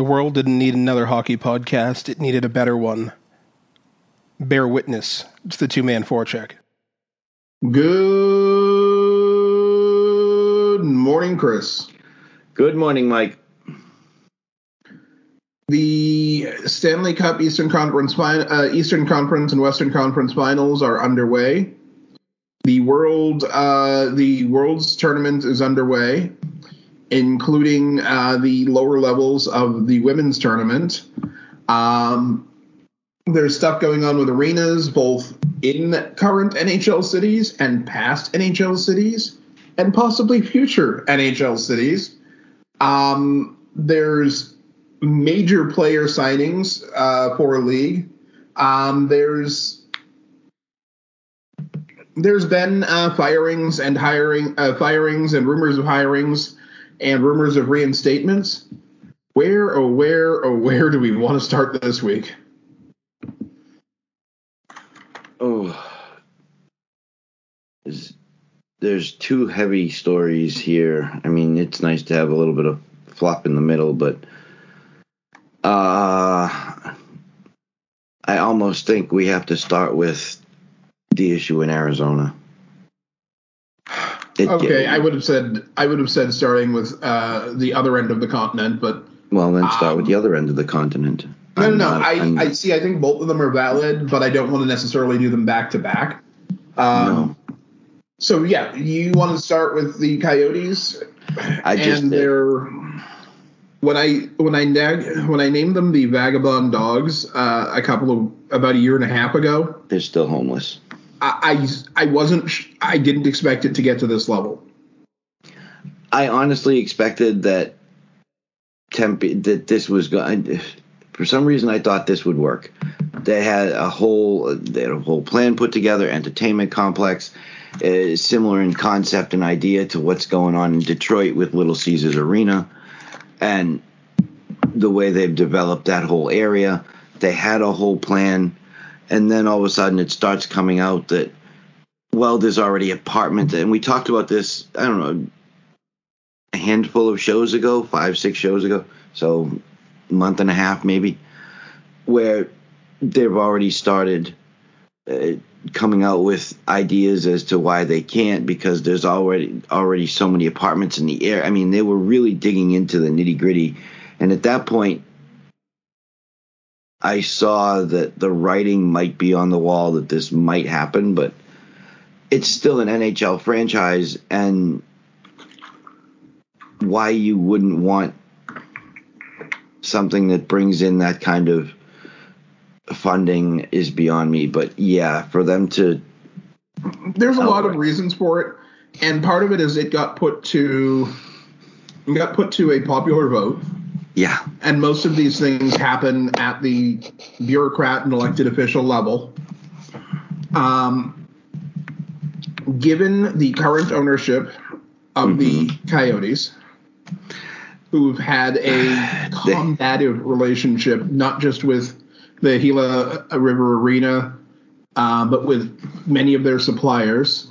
The world didn't need another hockey podcast, it needed a better one. Bear witness to the two man forecheck. Good morning, Chris. Good morning, Mike. The Stanley Cup Eastern Conference uh, Eastern Conference and Western Conference Finals are underway. The world uh, the World's tournament is underway including uh, the lower levels of the women's tournament. Um, there's stuff going on with arenas, both in current NHL cities and past NHL cities, and possibly future NHL cities. Um, there's major player signings uh, for a league. Um, there's there's been uh, firings and hiring uh, firings and rumors of hirings and rumors of reinstatements. Where, oh, where, oh, where do we want to start this week? Oh, there's two heavy stories here. I mean, it's nice to have a little bit of flop in the middle, but uh, I almost think we have to start with the issue in Arizona. Okay, I would have said I would have said starting with uh, the other end of the continent, but well, then start um, with the other end of the continent. No, no, no. Not, I, I see. I think both of them are valid, but I don't want to necessarily do them back to back. Um, no. So yeah, you want to start with the Coyotes, I just and they're when I when I nag, when I named them the Vagabond Dogs uh, a couple of about a year and a half ago. They're still homeless. I, I wasn't I didn't expect it to get to this level. I honestly expected that Tempe that this was going. For some reason, I thought this would work. They had a whole they had a whole plan put together, entertainment complex, uh, similar in concept and idea to what's going on in Detroit with Little Caesars Arena, and the way they've developed that whole area. They had a whole plan and then all of a sudden it starts coming out that well there's already apartment and we talked about this i don't know a handful of shows ago five six shows ago so a month and a half maybe where they've already started uh, coming out with ideas as to why they can't because there's already already so many apartments in the air. I mean they were really digging into the nitty gritty and at that point I saw that the writing might be on the wall that this might happen, but it's still an NHL franchise, and why you wouldn't want something that brings in that kind of funding is beyond me. But yeah, for them to. There's a lot of oh, reasons for it, and part of it is it got put to got put to a popular vote yeah. And most of these things happen at the bureaucrat and elected official level. Um, given the current ownership of mm-hmm. the Coyotes, who've had a combative relationship, not just with the Gila River Arena, uh, but with many of their suppliers,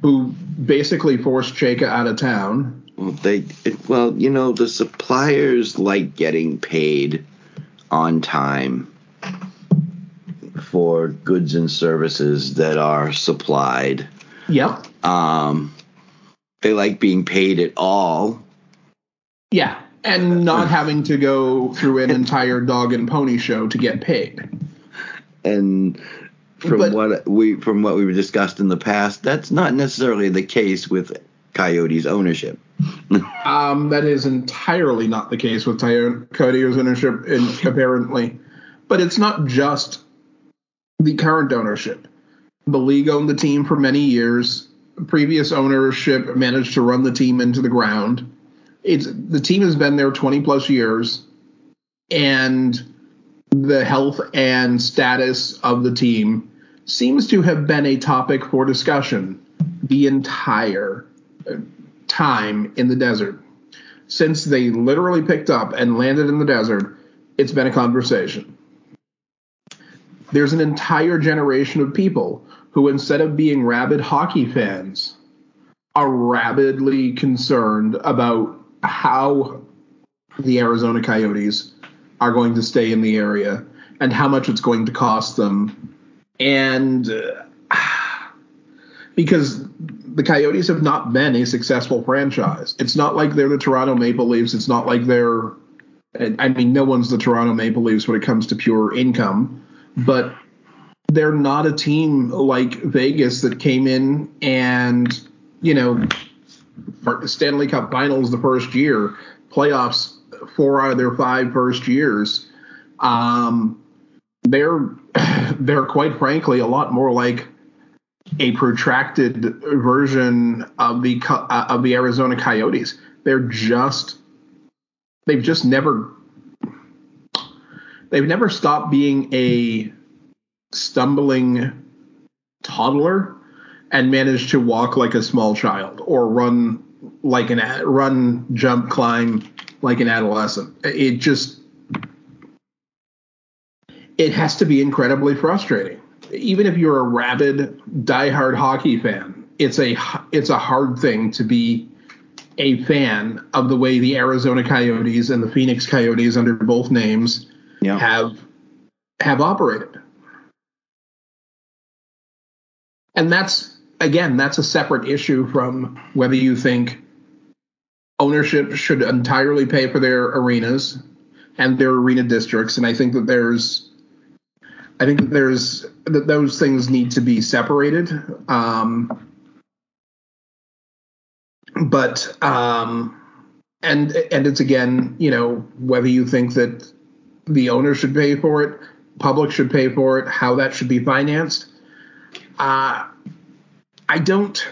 who basically forced Chayka out of town they well, you know, the suppliers like getting paid on time for goods and services that are supplied. Yep. Um, they like being paid at all. Yeah, and not having to go through an entire dog and pony show to get paid. And from but, what we from what we've discussed in the past, that's not necessarily the case with Coyotes ownership. Um, that is entirely not the case with Coyotes ownership, in, apparently. But it's not just the current ownership. The league owned the team for many years. Previous ownership managed to run the team into the ground. It's the team has been there 20 plus years, and the health and status of the team seems to have been a topic for discussion the entire time in the desert. Since they literally picked up and landed in the desert, it's been a conversation. There's an entire generation of people who, instead of being rabid hockey fans, are rabidly concerned about how the Arizona Coyotes are going to stay in the area and how much it's going to cost them. And uh, because the Coyotes have not been a successful franchise, it's not like they're the Toronto Maple Leafs. It's not like they're, I mean, no one's the Toronto Maple Leafs when it comes to pure income, but they're not a team like Vegas that came in and, you know, Stanley Cup finals the first year, playoffs four out of their five first years. Um, they're they're quite frankly a lot more like a protracted version of the uh, of the Arizona Coyotes. They're just they've just never they've never stopped being a stumbling toddler and managed to walk like a small child or run like an run jump climb like an adolescent it just it has to be incredibly frustrating even if you're a rabid diehard hockey fan it's a it's a hard thing to be a fan of the way the Arizona Coyotes and the Phoenix Coyotes under both names yeah. have have operated and that's again that's a separate issue from whether you think ownership should entirely pay for their arenas and their arena districts and i think that there's i think there's that those things need to be separated um, but um, and and it's again you know whether you think that the owner should pay for it public should pay for it how that should be financed uh, I don't.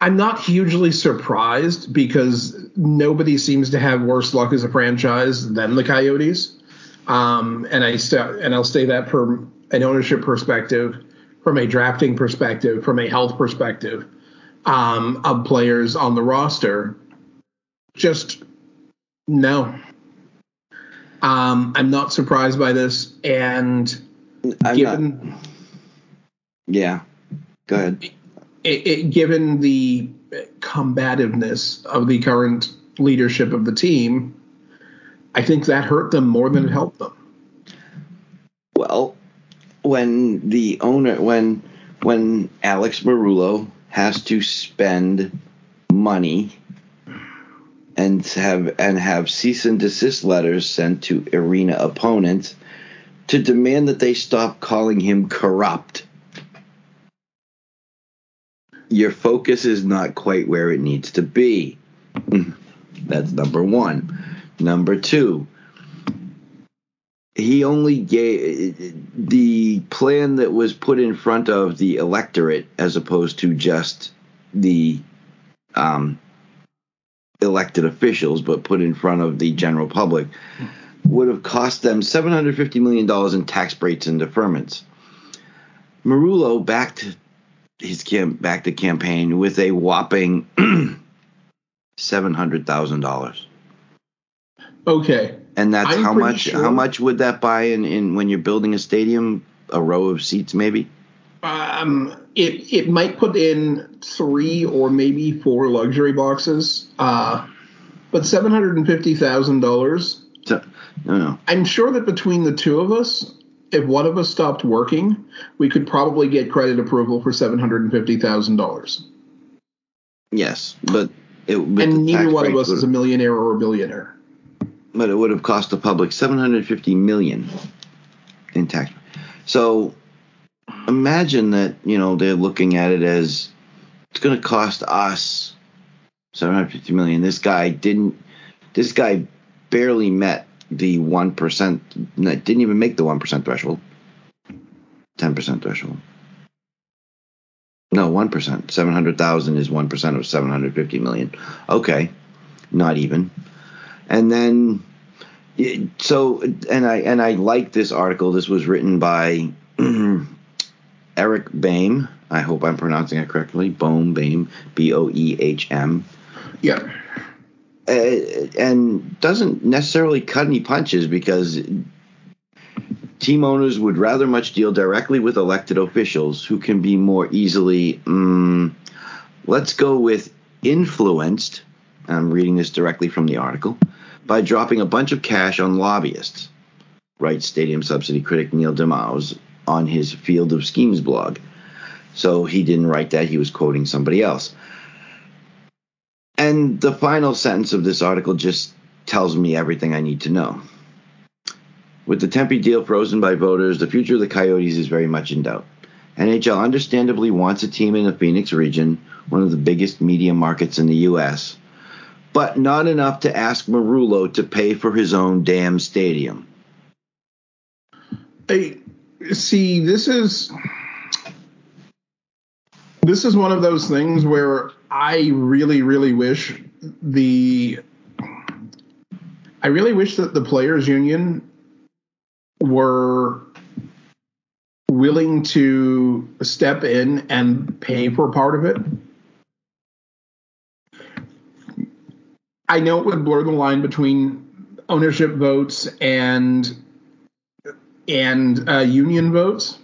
I'm not hugely surprised because nobody seems to have worse luck as a franchise than the Coyotes. Um, and I st- and I'll say that from an ownership perspective, from a drafting perspective, from a health perspective um, of players on the roster. Just no. Um, I'm not surprised by this, and I'm given, not. Yeah, go ahead. It, it, given the combativeness of the current leadership of the team, I think that hurt them more than it helped them. Well, when the owner, when when Alex Meruelo has to spend money and have and have cease and desist letters sent to arena opponents to demand that they stop calling him corrupt. Your focus is not quite where it needs to be. That's number one. Number two, he only gave the plan that was put in front of the electorate as opposed to just the um, elected officials, but put in front of the general public would have cost them $750 million in tax breaks and deferments. Meruelo backed his cam- backed the campaign with a whopping $700,000. Okay. And that's I'm how much sure. how much would that buy in, in when you're building a stadium, a row of seats maybe? Um it it might put in 3 or maybe 4 luxury boxes. Uh but $750,000 no, no. I'm sure that between the two of us, if one of us stopped working, we could probably get credit approval for seven hundred and fifty thousand dollars. Yes, but it and neither one of us is a millionaire or a billionaire. But it would have cost the public seven hundred fifty million in tax. So imagine that you know they're looking at it as it's going to cost us seven hundred fifty million. This guy didn't. This guy barely met the 1%, didn't even make the 1% threshold, 10% threshold. No, 1%. 700,000 is 1% of 750 million. Okay, not even. And then so and I and I like this article. This was written by Eric Boehm. I hope I'm pronouncing it correctly. Boehm, Boehm, B O E H M. Yeah uh, and doesn't necessarily cut any punches because team owners would rather much deal directly with elected officials who can be more easily, um, let's go with influenced I'm reading this directly from the article, by dropping a bunch of cash on lobbyists, writes stadium subsidy critic Neil deMause on his Field of Schemes blog. So he didn't write that, he was quoting somebody else. And the final sentence of this article just tells me everything I need to know. With the Tempe deal frozen by voters, the future of the Coyotes is very much in doubt. NHL understandably wants a team in the Phoenix region, one of the biggest media markets in the U.S., but not enough to ask Meruelo to pay for his own damn stadium. Hey, see, this is this is one of those things where I really, really wish the I really wish that the players union were willing to step in and pay for part of it. I know it would blur the line between ownership votes and and uh, union votes.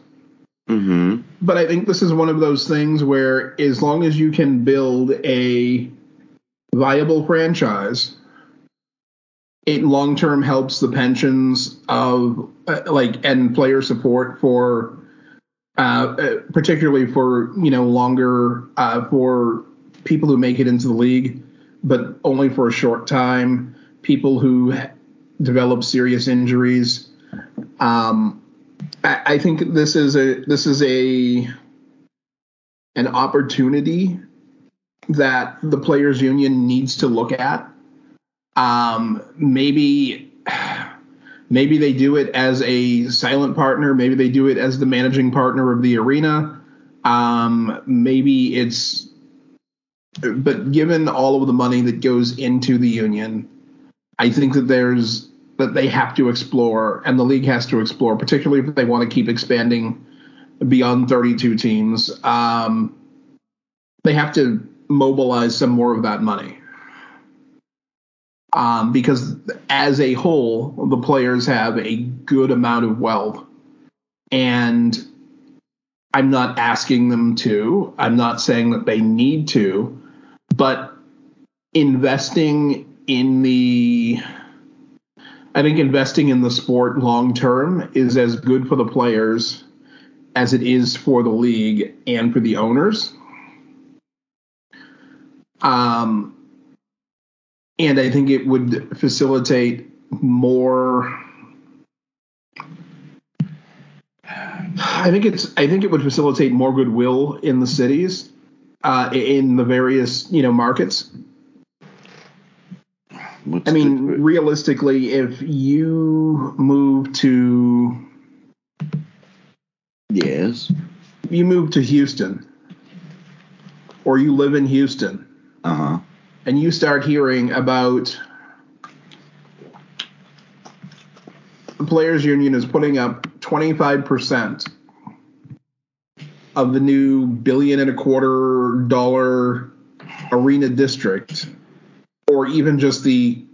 Mm-hmm. But I think this is one of those things where, as long as you can build a viable franchise, it long term helps the pensions of uh, like and player support for, uh, uh, particularly for you know longer uh, for people who make it into the league, but only for a short time. People who develop serious injuries. Um, I, I think this is a this is a an opportunity that the players union needs to look at. Um, maybe maybe they do it as a silent partner. Maybe they do it as the managing partner of the arena. Um, maybe it's but given all of the money that goes into the union, I think that there's that they have to explore and the league has to explore, particularly if they want to keep expanding beyond 32 teams. Um, they have to mobilize some more of that money. Um, because as a whole, the players have a good amount of wealth. And I'm not asking them to, I'm not saying that they need to, but investing in the I think investing in the sport long term is as good for the players as it is for the league and for the owners. Um, and I think it would facilitate more. I think it's. I think it would facilitate more goodwill in the cities, uh, in the various you know markets. What's I mean, the- realistically, if you move to yes. you move to Houston, or you live in Houston, Uh huh. and you start hearing about the players union is putting up 25% of the new billion and a quarter dollar arena district or even just the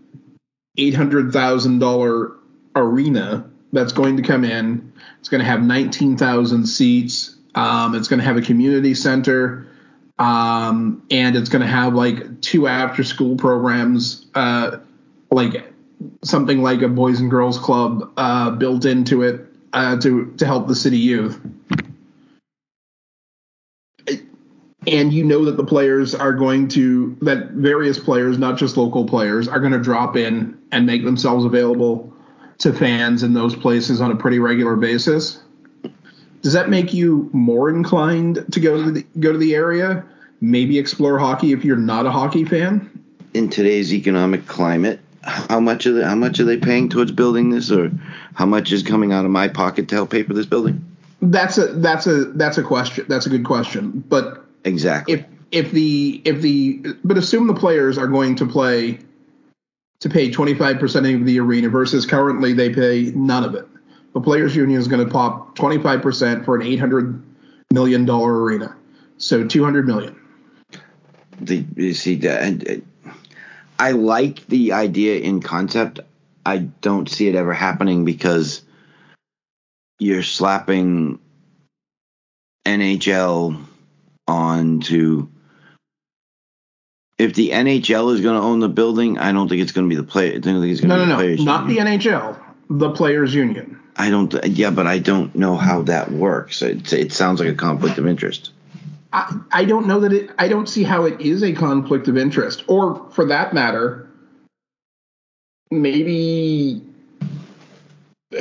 $800,000 arena that's going to come in. It's going to have 19,000 seats. Um, it's going to have a community center. Um, and it's going to have like two after school programs, uh, like something like a boys and girls club uh, built into it uh, to to help the city youth. And you know that the players are going to that various players, not just local players, are going to drop in and make themselves available to fans in those places on a pretty regular basis does that make you more inclined to go to the go to the area? Maybe explore hockey if you're not a hockey fan. In today's economic climate, how much are they, how much are they paying towards building this, or how much is coming out of my pocket to help pay for this building? That's a that's a that's a question. That's a good question. But Exactly. if if the if the but assume the players are going to play to pay 25% of the arena versus currently they pay none of it. The players union is going to pop 25% for an 800 million dollar arena. So 200 million. the you see that and, I like the idea in concept. I don't see it ever happening because you're slapping NHL onto if the NHL is going to own the building, I don't think it's going to be the play. I don't think it's going No, to no, be the no, players. not the. NHL, the players' union. I don't. Yeah, but I don't know how that works. It, it sounds like a conflict of interest. I, I don't know that it. I don't see how it is a conflict of interest, or for that matter, maybe.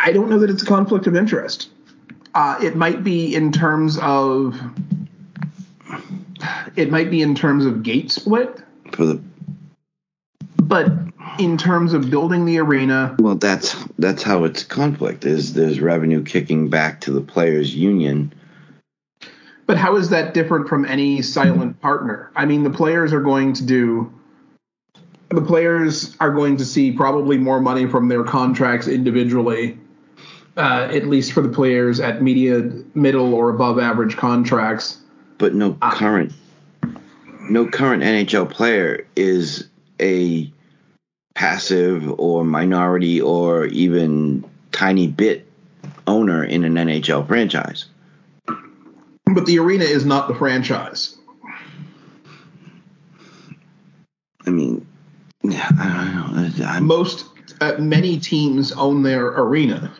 I don't know that it's a conflict of interest. Uh, it might be in terms of. It might be in terms of gate split, For the but in terms of building the arena, well, that's that's how it's conflict. Is there's revenue kicking back to the players' union? But how is that different from any silent partner? I mean, the players are going to do. The players are going to see probably more money from their contracts individually, uh, at least for the players at media middle or above average contracts. but no current no current NHL player is a passive or minority or even tiny bit owner in an NHL franchise. But the arena is not the franchise. I mean, yeah, I don't know. I'm, Most, uh, many teams own their arena.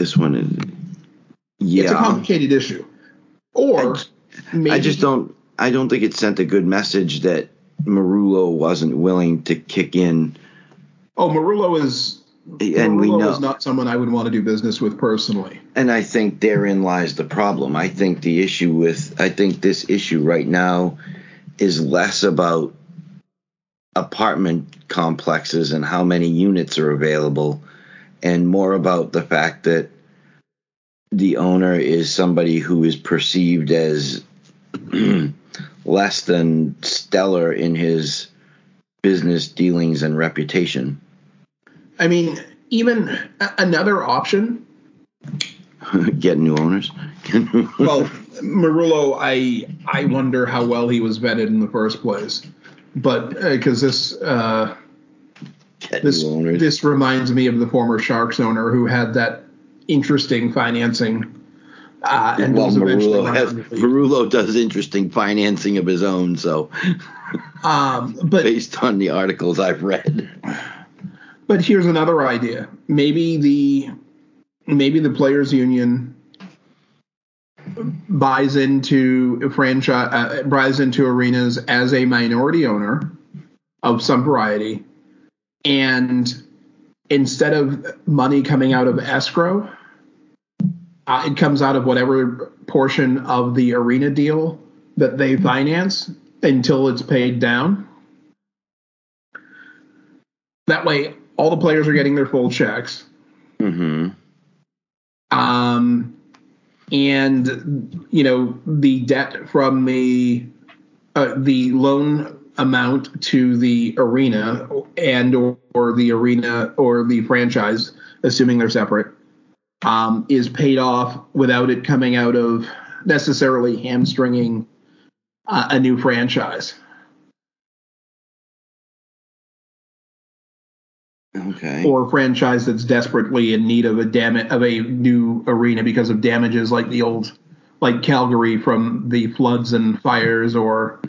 This one is yeah It's a complicated issue. Or maybe I just don't. I don't think it sent a good message that Meruelo wasn't willing to kick in, Oh, Meruelo is. and we Meruelo know. is not someone I would want to do business with personally. And I think therein lies the problem. I think the issue with I think this issue right now is less about apartment complexes and how many units are available and more about the fact that the owner is somebody who is perceived as less than stellar in his business dealings and reputation. I mean, even another option. Get new owners. Well, Meruelo, I I wonder how well he was vetted in the first place, but because this uh, this this reminds me of the former Sharks owner who had that interesting financing. Uh, and well, was eventually Meruelo run has out of the league. Meruelo does interesting financing of his own. So, Um, but based on the articles I've read, But here's another idea. Maybe the maybe the players union buys into franchise uh, buys into arenas as a minority owner of some variety and instead of money coming out of escrow uh, it comes out of whatever portion of the arena deal that they finance until it's paid down that way all the players are getting their full checks Mm-hmm. um, and you know the debt from the uh, the loan amount to the arena and or, or the arena or the franchise, assuming they're separate, um, is paid off without it coming out of necessarily hamstringing uh, a new franchise. okay, or a franchise that's desperately in need of a dam- of a new arena because of damages like the old like Calgary from the floods and fires or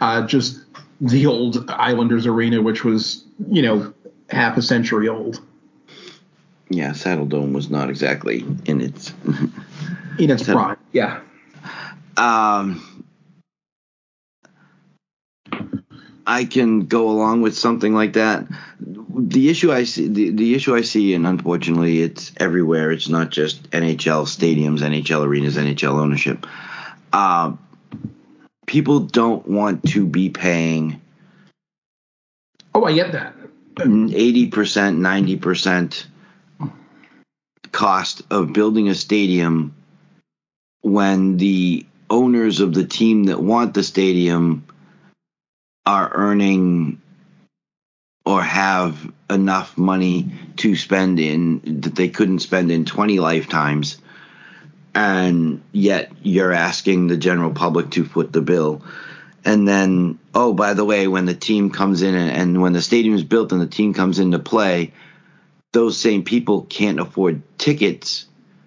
uh, just the old Islanders arena which was you know half a century old yeah, Saddledome was not exactly in its. in its prime yeah um, I can go along with something like that. The issue I see, the, the issue I see, and unfortunately, it's everywhere. It's not just NHL stadiums, NHL arenas, NHL ownership. Uh, people don't want to be paying oh I get that. eighty percent, ninety percent cost of building a stadium when the owners of the team that want the stadium are earning or have enough money to spend in that they couldn't spend in 20 lifetimes and yet you're asking the general public to foot the bill and then oh by the way when the team comes in and, and when the stadium is built and the team comes into play those same people can't afford tickets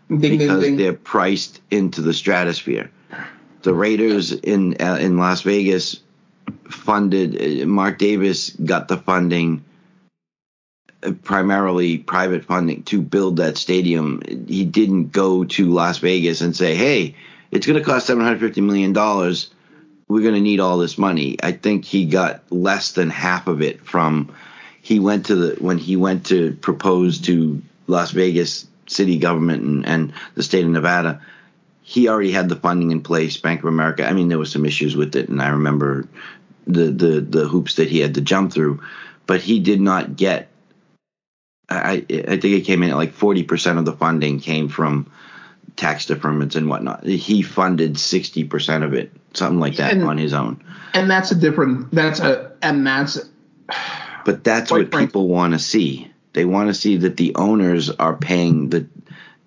ding ding because ding they're priced into the stratosphere. The Raiders in uh, in Las Vegas funded. uh, Mark Davis got the funding, Uh, primarily private funding, to build that stadium. He didn't go to Las Vegas and say, "Hey, it's going to cost seven hundred fifty million dollars. We're going to need all this money." I think he got less than half of it from. He went to the when he went to propose to Las Vegas city government and, and the state of Nevada he already had the funding in place. Bank of America. I mean, there was some issues with it, and I remember the the the hoops that he had to jump through, but he did not get. I I think it came in at like forty percent of the funding came from tax deferments and whatnot. He funded sixty percent of it, something like that, And- on his own. and that's a different. That's a and that's But that's what frank- people want to see. They want to see that the owners are paying the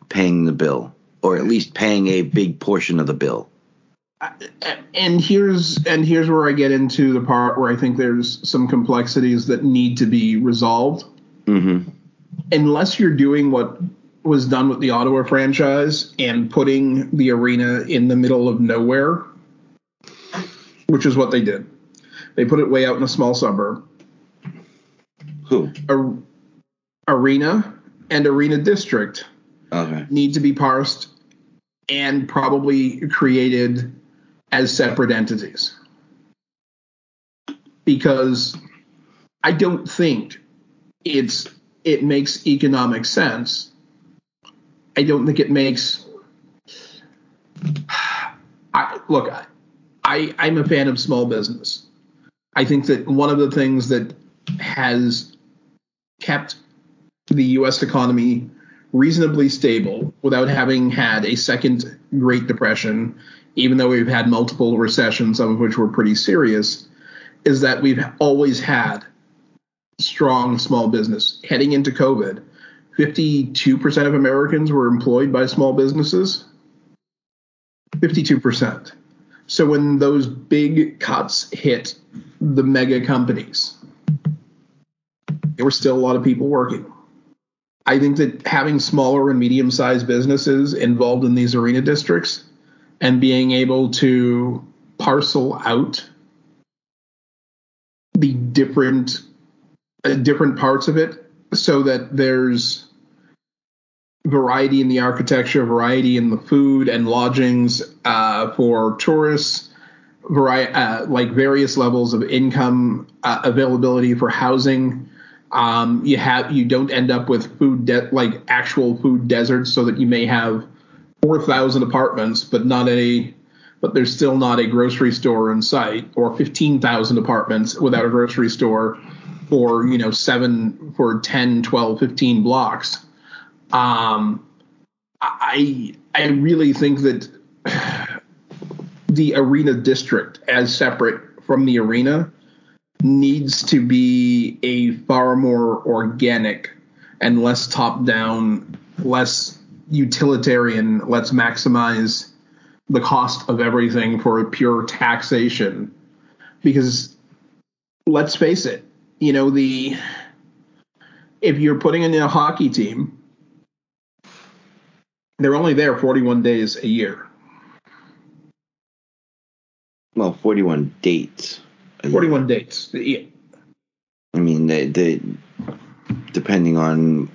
paying the bill, or at least paying a big portion of the bill. and here's and here's where I get into the part where I think there's some complexities that need to be resolved. Mm-hmm. Unless you're doing what was done with the Ottawa franchise and putting the arena in the middle of nowhere, which is what they did. They put it way out in a small suburb. Who? A, arena and arena district Okay. need to be parsed and probably created as separate entities. Because I don't think it's it makes economic sense. I don't think it makes I look I I'm a fan of small business. I think that one of the things that has kept the US economy reasonably stable without having had a second Great Depression, even though we've had multiple recessions, some of which were pretty serious, is that we've always had strong small business. Heading into COVID, 52% of Americans were employed by small businesses. 52%. So when those big cuts hit the mega companies, there were still a lot of people working. I think that having smaller and medium sized businesses involved in these arena districts and being able to parcel out the different different parts of it so that there's variety in the architecture, variety in the food and lodgings uh, for tourists, vari- uh, like various levels of income uh, availability for housing. Um, you have you don't end up with food like actual food deserts, so that you may have four thousand apartments, but not a but there's still not a grocery store in sight, or fifteen thousand apartments without a grocery store for you know seven for 10 12 15 blocks. Um i i really think that the arena district as separate from the arena needs to be a far more organic and less top down less utilitarian let's maximize the cost of everything for pure taxation. Because let's face it you know the if you're putting in a hockey team they're only there 41 days a year Well, 41 dates. 41 dates Yeah. I mean, they, they depending on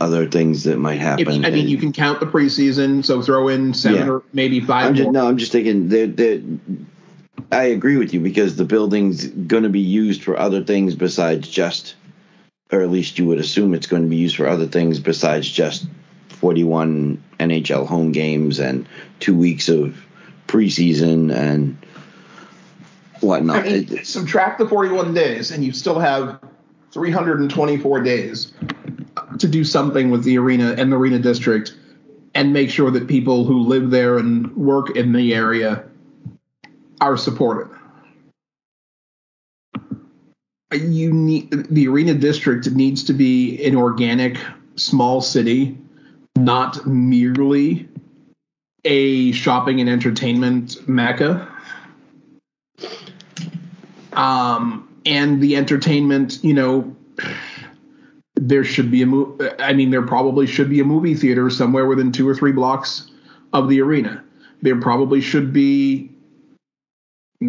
other things that might if, happen. i mean you can count the preseason so throw in seven Yeah. or maybe 5 I'm just no. I'm just thinking that that I agree with you because the building's going to be used for other things besides just, or at least you would assume it's going to be used for other things besides just 41 NHL home games and two weeks of preseason and I whatnot. mean, subtract the 41 days, and you still have 324 days to do something with the arena and the arena district, and make sure that people who live there and work in the area are supported. You need the arena district needs to be an organic small city, not merely a shopping and entertainment mecca um, and the entertainment, you know, there should be a mo- I mean, there probably should be a movie theater somewhere within two or three blocks of the arena. There probably should be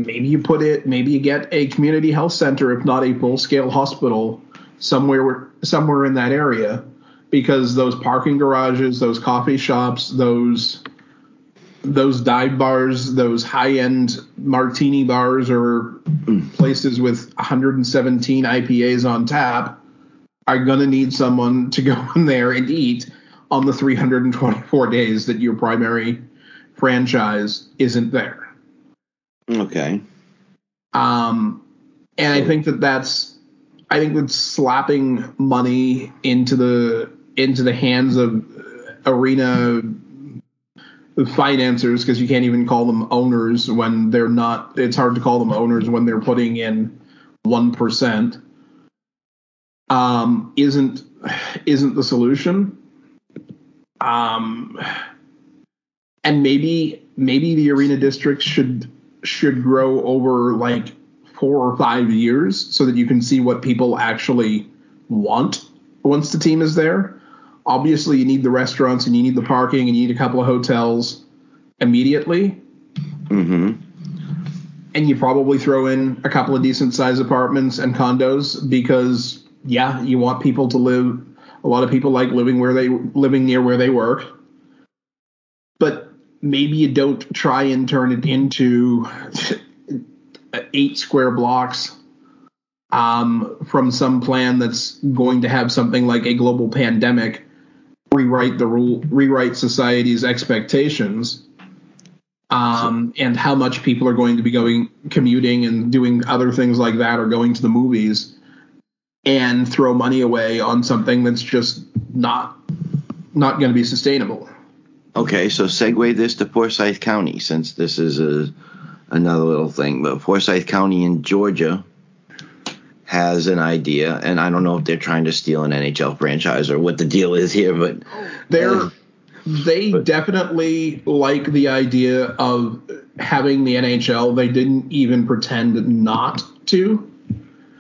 maybe you put it, maybe you get a community health center, if not a full scale hospital, somewhere somewhere in that area, because those parking garages, those coffee shops, those those dive bars, those high end martini bars, or places with 117 IPAs on tap are going to need someone to go in there and eat on the 324 days that your primary franchise isn't there. Okay. Um, and I think that that's, I think that slapping money into the into the hands of arena financiers because you can't even call them owners when they're not. It's hard to call them owners when they're putting in one percent. Um, isn't isn't the solution. Um, and maybe maybe the arena districts should should grow over like four or five years so that you can see what people actually want once the team is there. Obviously, you need the restaurants and you need the parking and you need a couple of hotels immediately. Mm-hmm. And you probably throw in a couple of decent sized apartments and condos because, yeah, you want people to live. A lot of people like living where they living near where they work. Maybe you don't try and turn it into eight square blocks um, from some plan that's going to have something like a global pandemic rewrite the rule rewrite society's expectations um, and how much people are going to be going commuting and doing other things like that or going to the movies and throw money away on something that's just not not going to be sustainable Okay, so segue this to Forsyth County since this is a another little thing. But Forsyth County in Georgia has an idea, and I don't know if they're trying to steal an NHL franchise or what the deal is here, but they're uh, they but- definitely like the idea of having the NHL. They didn't even pretend not to.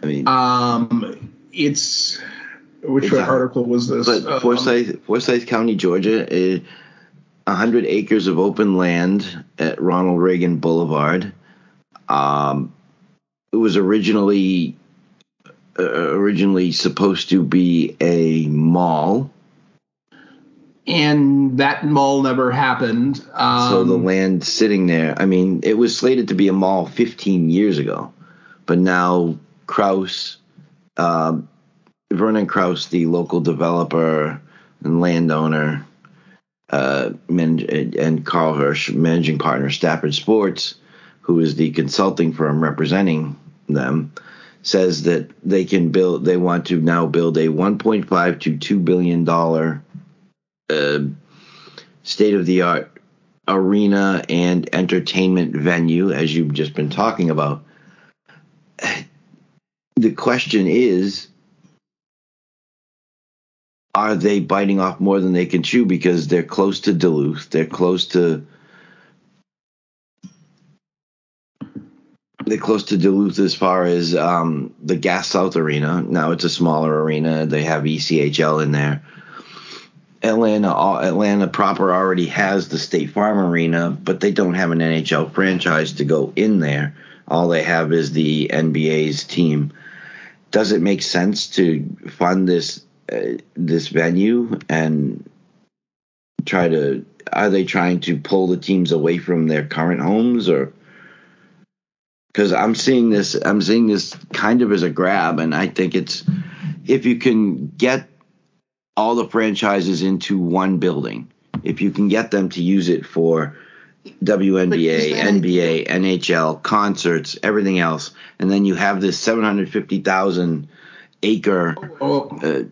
I mean, Um, it's which Exactly. article was this? but Um, Forsyth, Forsyth County, Georgia, is 100 acres of open land at Ronald Reagan Boulevard. Um, it was originally uh, originally supposed to be a mall. and that mall never happened. Um, so the land sitting there, I mean, it was slated to be a mall 15 years ago, but now Krause, um, Vernon Krause, the local developer and landowner, uh, and Carl Hirsch, managing partner, Stafford Sports, who is the consulting firm representing them, says that they can build. They want to now build a 1.5 to 2 billion dollar uh, state of the art arena and entertainment venue, as you've just been talking about. The question is are they biting off more than they can chew because they're close to Duluth, they're close to they're close to Duluth as far as um, the Gas South Arena. Now it's a smaller arena. They have ECHL in there. Atlanta, Atlanta proper already has the State Farm Arena, but they don't have an NHL franchise to go in there. All they have is the NBA's team. Does it make sense to fund this uh, this venue and try to? Are they trying to pull the teams away from their current homes, or? Because I'm seeing this, I'm seeing this kind of as a grab, and I think it's if you can get all the franchises into one building. If you can get them to use it for WNBA, But is that- NBA, NHL, concerts, everything else, and then you have this 750,000 acre. oh, Uh,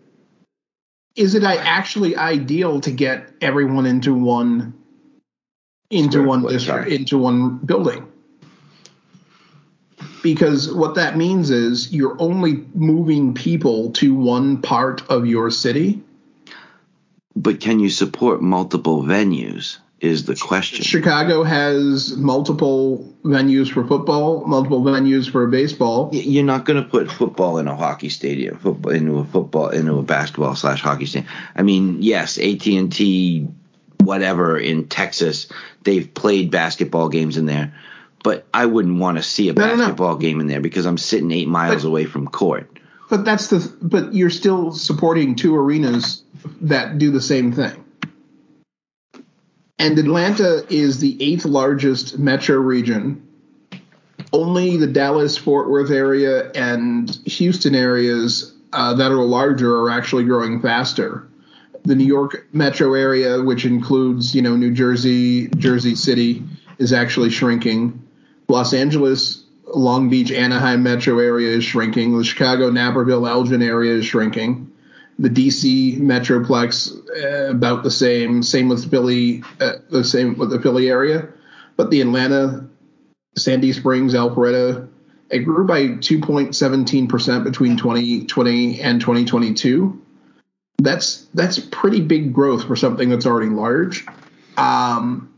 is it actually ideal to get everyone into one into Square one foot, district into one building? Because what that means is you're only moving people to one part of your city. but can you support multiple venues? Is the question. Chicago has multiple venues for football, multiple venues for baseball. You're not going to put football in a hockey stadium, football into a football into a basketball slash hockey stadium. I mean, yes, AT and T, whatever in Texas, they've played basketball games in there, but I wouldn't want to see a No, no, no. basketball game in there because I'm sitting eight miles But- away from court. But that's the. But you're still supporting two arenas that do the same thing. And Atlanta is the eighth largest metro region. Only the Dallas Fort Worth area and Houston areas uh, that are larger are actually growing faster. The New York metro area, which includes you know New Jersey, Jersey City, is actually shrinking. Los Angeles, Long Beach, Anaheim metro area is shrinking. The Chicago, Naperville, Elgin area is shrinking. The DC metroplex uh, about the same. Same with Philly, uh, the same with the Philly area, but the Atlanta, Sandy Springs, Alpharetta, it grew by 2.17 percent between 2020 and 2022. That's that's pretty big growth for something that's already large. Um,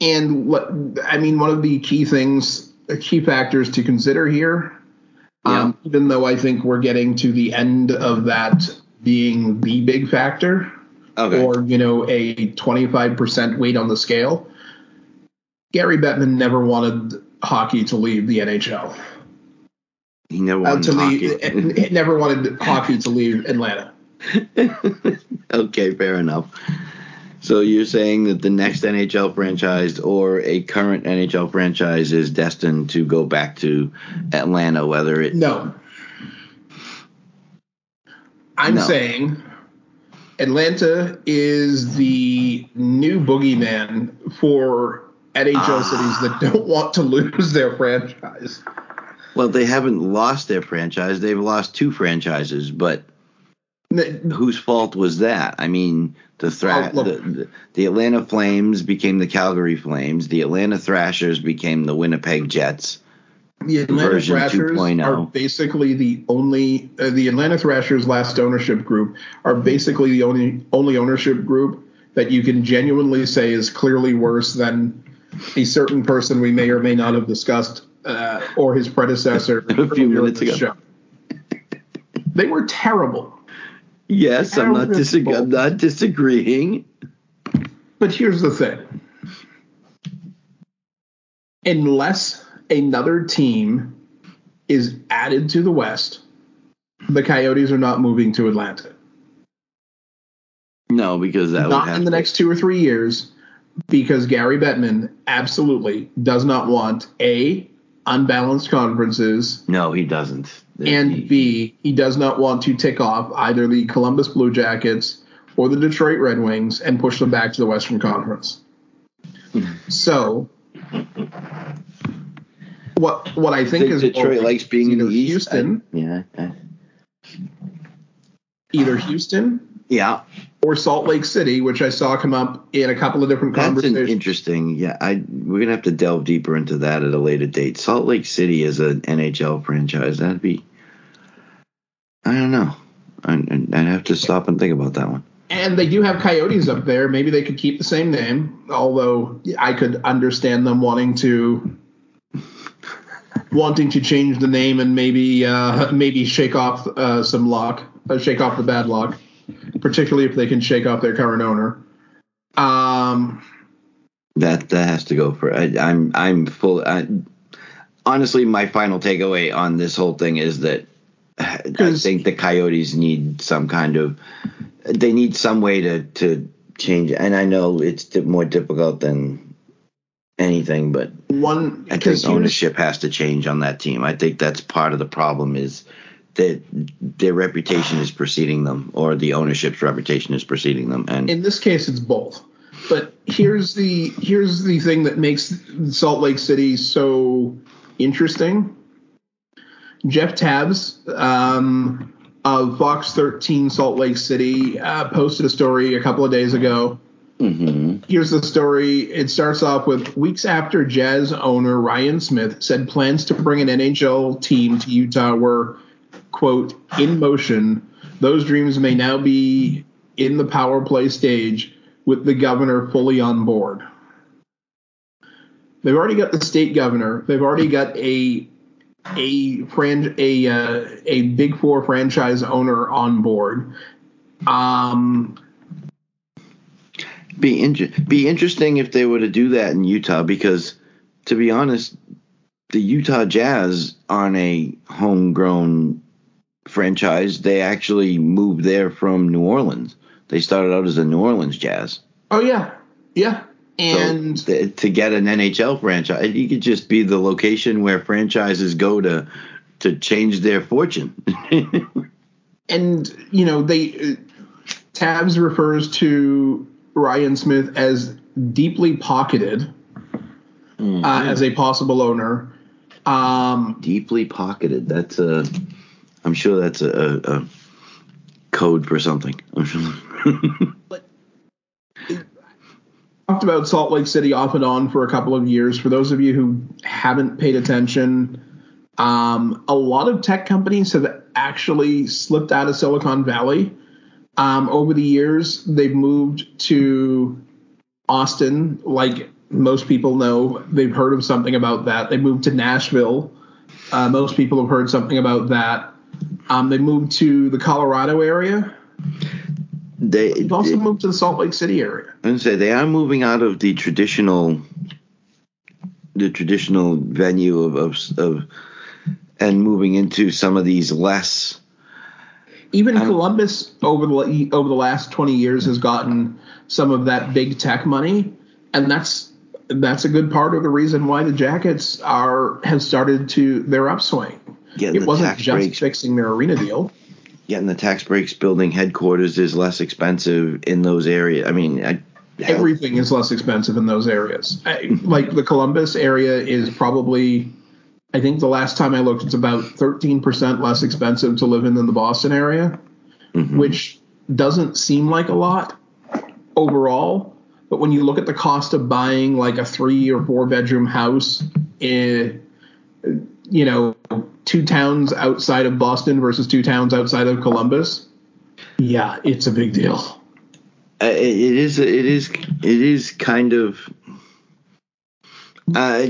and what I mean, one of the key things, key factors to consider here, um, even though I think we're getting to the end of that being the big factor, Okay. or you know, a 25% weight on the scale. Gary Bettman never wanted hockey to leave the NHL. he never Uh, to hockey. leave, it never wanted hockey to leave Atlanta. okay, fair enough. So you're saying that the next NHL franchise or a current NHL franchise is destined to go back to Atlanta, whether it No. I'm No. saying Atlanta is the new boogeyman for NHL Ah. cities that don't want to lose their franchise. well, they haven't lost their franchise. They've lost two franchises, but whose fault was that? I mean, the, thra- Oh, the, the Atlanta Flames became the Calgary Flames. The Atlanta Thrashers became the Winnipeg Jets. The Atlanta Thrashers 2.0. are basically the only uh, the Atlanta Thrashers last ownership group are basically the only only ownership group that you can genuinely say is clearly worse than a certain person we may or may not have discussed uh, or his predecessor A few minutes ago. show. They were terrible. Yes, I'm not, disag- I'm not disagreeing. But here's the thing. Unless another team is added to the West, the Coyotes are not moving to Atlanta. No, because that would Not in the next two or three years, because Gary Bettman absolutely does not want A, unbalanced conferences, No, he doesn't. He- and B, he does not want to tick off either the Columbus Blue Jackets or the Detroit Red Wings and push them back to the Western Conference. So, what what I I think think is Detroit likes being in the East. Houston, I- yeah. I- either Houston yeah, or Salt Lake City, which I saw come up in a couple of different that's conversations. interesting. Yeah, I we're gonna have to delve deeper into that at a later date. Salt Lake City is an NHL franchise. That'd be. I don't know. I, I'd have to stop and think about that one. And they do have coyotes up there. Maybe they could keep the same name, although I could understand them wanting to wanting to change the name and maybe uh, maybe shake off uh, some luck, uh, shake off the bad luck, particularly if they can shake off their current owner. Um, That that has to go for. I, I'm I'm full. I, honestly, my final takeaway on this whole thing is that I think the Coyotes need some kind of. They need some way to to change. And I know it's more difficult than anything, but one I because think ownership has to change on that team. I think that's part of the problem is that their reputation is preceding them, or the ownership's reputation is preceding them, and in this case it's both but here's the here's the thing that makes salt lake city so interesting jeff tabs um, of fox 13 salt lake city uh, posted a story a couple of days ago Mhm. Here's the story. It starts off with weeks after Jazz owner Ryan Smith said plans to bring an NHL team to Utah were, quote, in motion. Those dreams may now be in the power play stage with the governor fully on board. They've already got the state governor. They've already got a a fran- a uh, a Big Four franchise owner on board. Um, be inter- be interesting if they were to do that in Utah because to be honest, the Utah Jazz aren't a homegrown franchise. They actually moved there from New Orleans. They started out as a New Orleans Jazz. Oh yeah, yeah. And so th- to get an NHL franchise, you could just be the location where franchises go to to change their fortune. and you know they uh, Tabs refers to Ryan Smith as deeply pocketed mm-hmm. uh, as a possible owner. Um, deeply pocketed. That's a. I'm sure that's a, a code for something. but talked about Salt Lake City off and on for a couple of years. For those of you who haven't paid attention, um, a lot of tech companies have actually slipped out of Silicon Valley. Um, over the years, they've moved to Austin, like most people know. They've heard of something about that. They moved to Nashville. Uh, most people have heard something about that. Um, they moved to the Colorado area. They have also moved to the Salt Lake City area. And say they are moving out of the traditional, the traditional venue of, of, of and moving into some of these less. Even Columbus over the over the last twenty years has gotten some of that big tech money, and that's that's a good part of the reason why the Jackets are have started to their upswing. Getting it wasn't just breaks. fixing their arena deal. Getting the tax breaks, building headquarters is less expensive in those areas. I mean, I, everything is less expensive in those areas. like the Columbus area is probably, I think the last time I looked, it's about thirteen percent less expensive to live in than the Boston area, mm-hmm. which doesn't seem like a lot overall but when you look at the cost of buying like a three or four bedroom house in, you know, two towns outside of Boston versus two towns outside of Columbus, yeah, it's a big deal. Uh, it is. It is. It is kind of uh,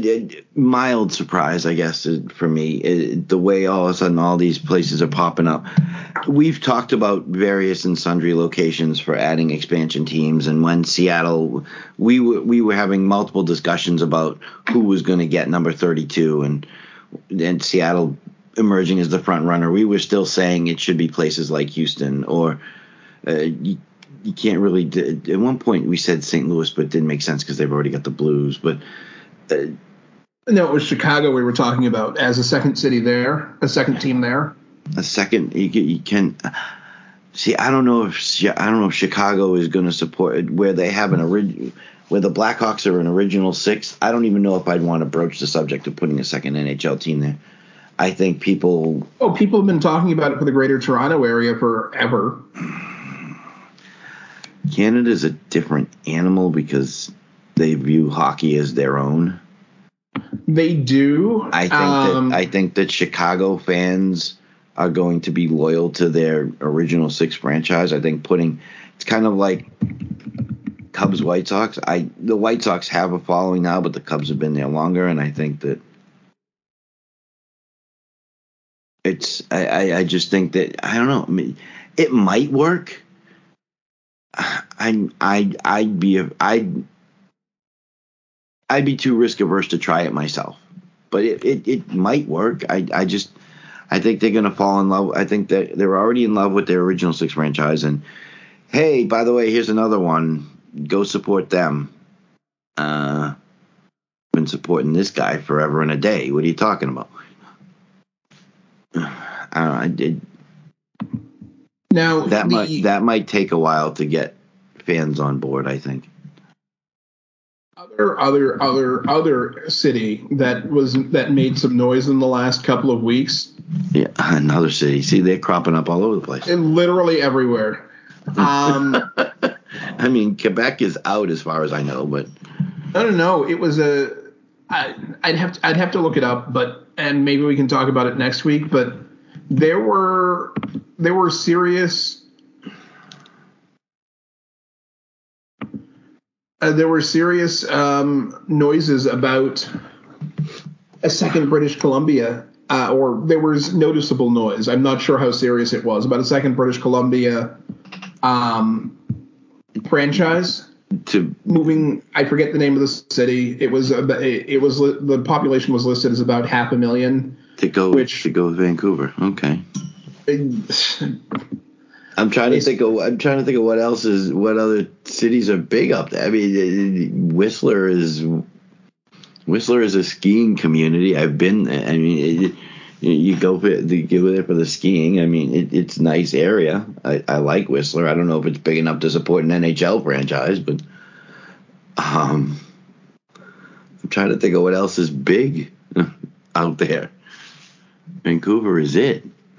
mild surprise, I guess, for me. It, the way all of a sudden all these places are popping up we've talked about various and sundry locations for adding expansion teams, and when Seattle, we were we were having multiple discussions about who was going to get number thirty two, and and Seattle emerging as the front runner. We were still saying it should be places like Houston or. Uh, you, you can't really. At one point, we said St. Louis, but it didn't make sense because they've already got the Blues. But uh, no, it was Chicago we were talking about as a second city there, a second team there a second. You, you can see. I don't know if I don't know if Chicago is going to support where they have an original where the Blackhawks are an original six. I don't even know if I'd want to broach the subject of putting a second NHL team there. I think people. Oh, people have been talking about it for the Greater Toronto area forever. Canada is a different animal because they view hockey as their own. They do. I think um, that I think that Chicago fans are going to be loyal to their original six franchise. I think putting it's kind of like Cubs White Sox. I the White Sox have a following now, but the Cubs have been there longer, and I think that it's I, I, I just think that I don't know. I mean, it might work. I I I'd be I'd I'd be too risk averse to try it myself, but it, it, it might work. I I just I think they're to fall in love. I think that they're already in love with their original six franchise. And hey, by the way, here's another one. Go support them. Uh, been supporting this guy forever and a day. What are you talking about? I know. I did. Now that the, might that might take a while to get fans on board. I think other other other other city that was that made some noise in the last couple of weeks. Yeah, another city. See, they're cropping up all over the place. And literally everywhere. Um, I mean, Quebec is out as far as I know, but I don't know. It was a. I, I'd have to, I'd have to look it up, but and maybe we can talk about it next week. But there were there were serious uh, there were serious um, noises about a second British Columbia, uh, or there was noticeable noise. I'm not sure how serious it was, about a second British Columbia um, franchise. to moving. I forget the name of the city. It was uh, it it was the population was listed as about half a million. to go Which- to go with Vancouver. Okay. I'm trying to think of I'm trying to think of what else is what other cities are big up there. I mean, Whistler is Whistler is a skiing community. I've been. I mean, it, you go for you go there for the skiing. I mean, it, it's a nice area. I, I like Whistler. I don't know if it's big enough to support an NHL franchise, but um, I'm trying to think of what else is big out there. Vancouver is it.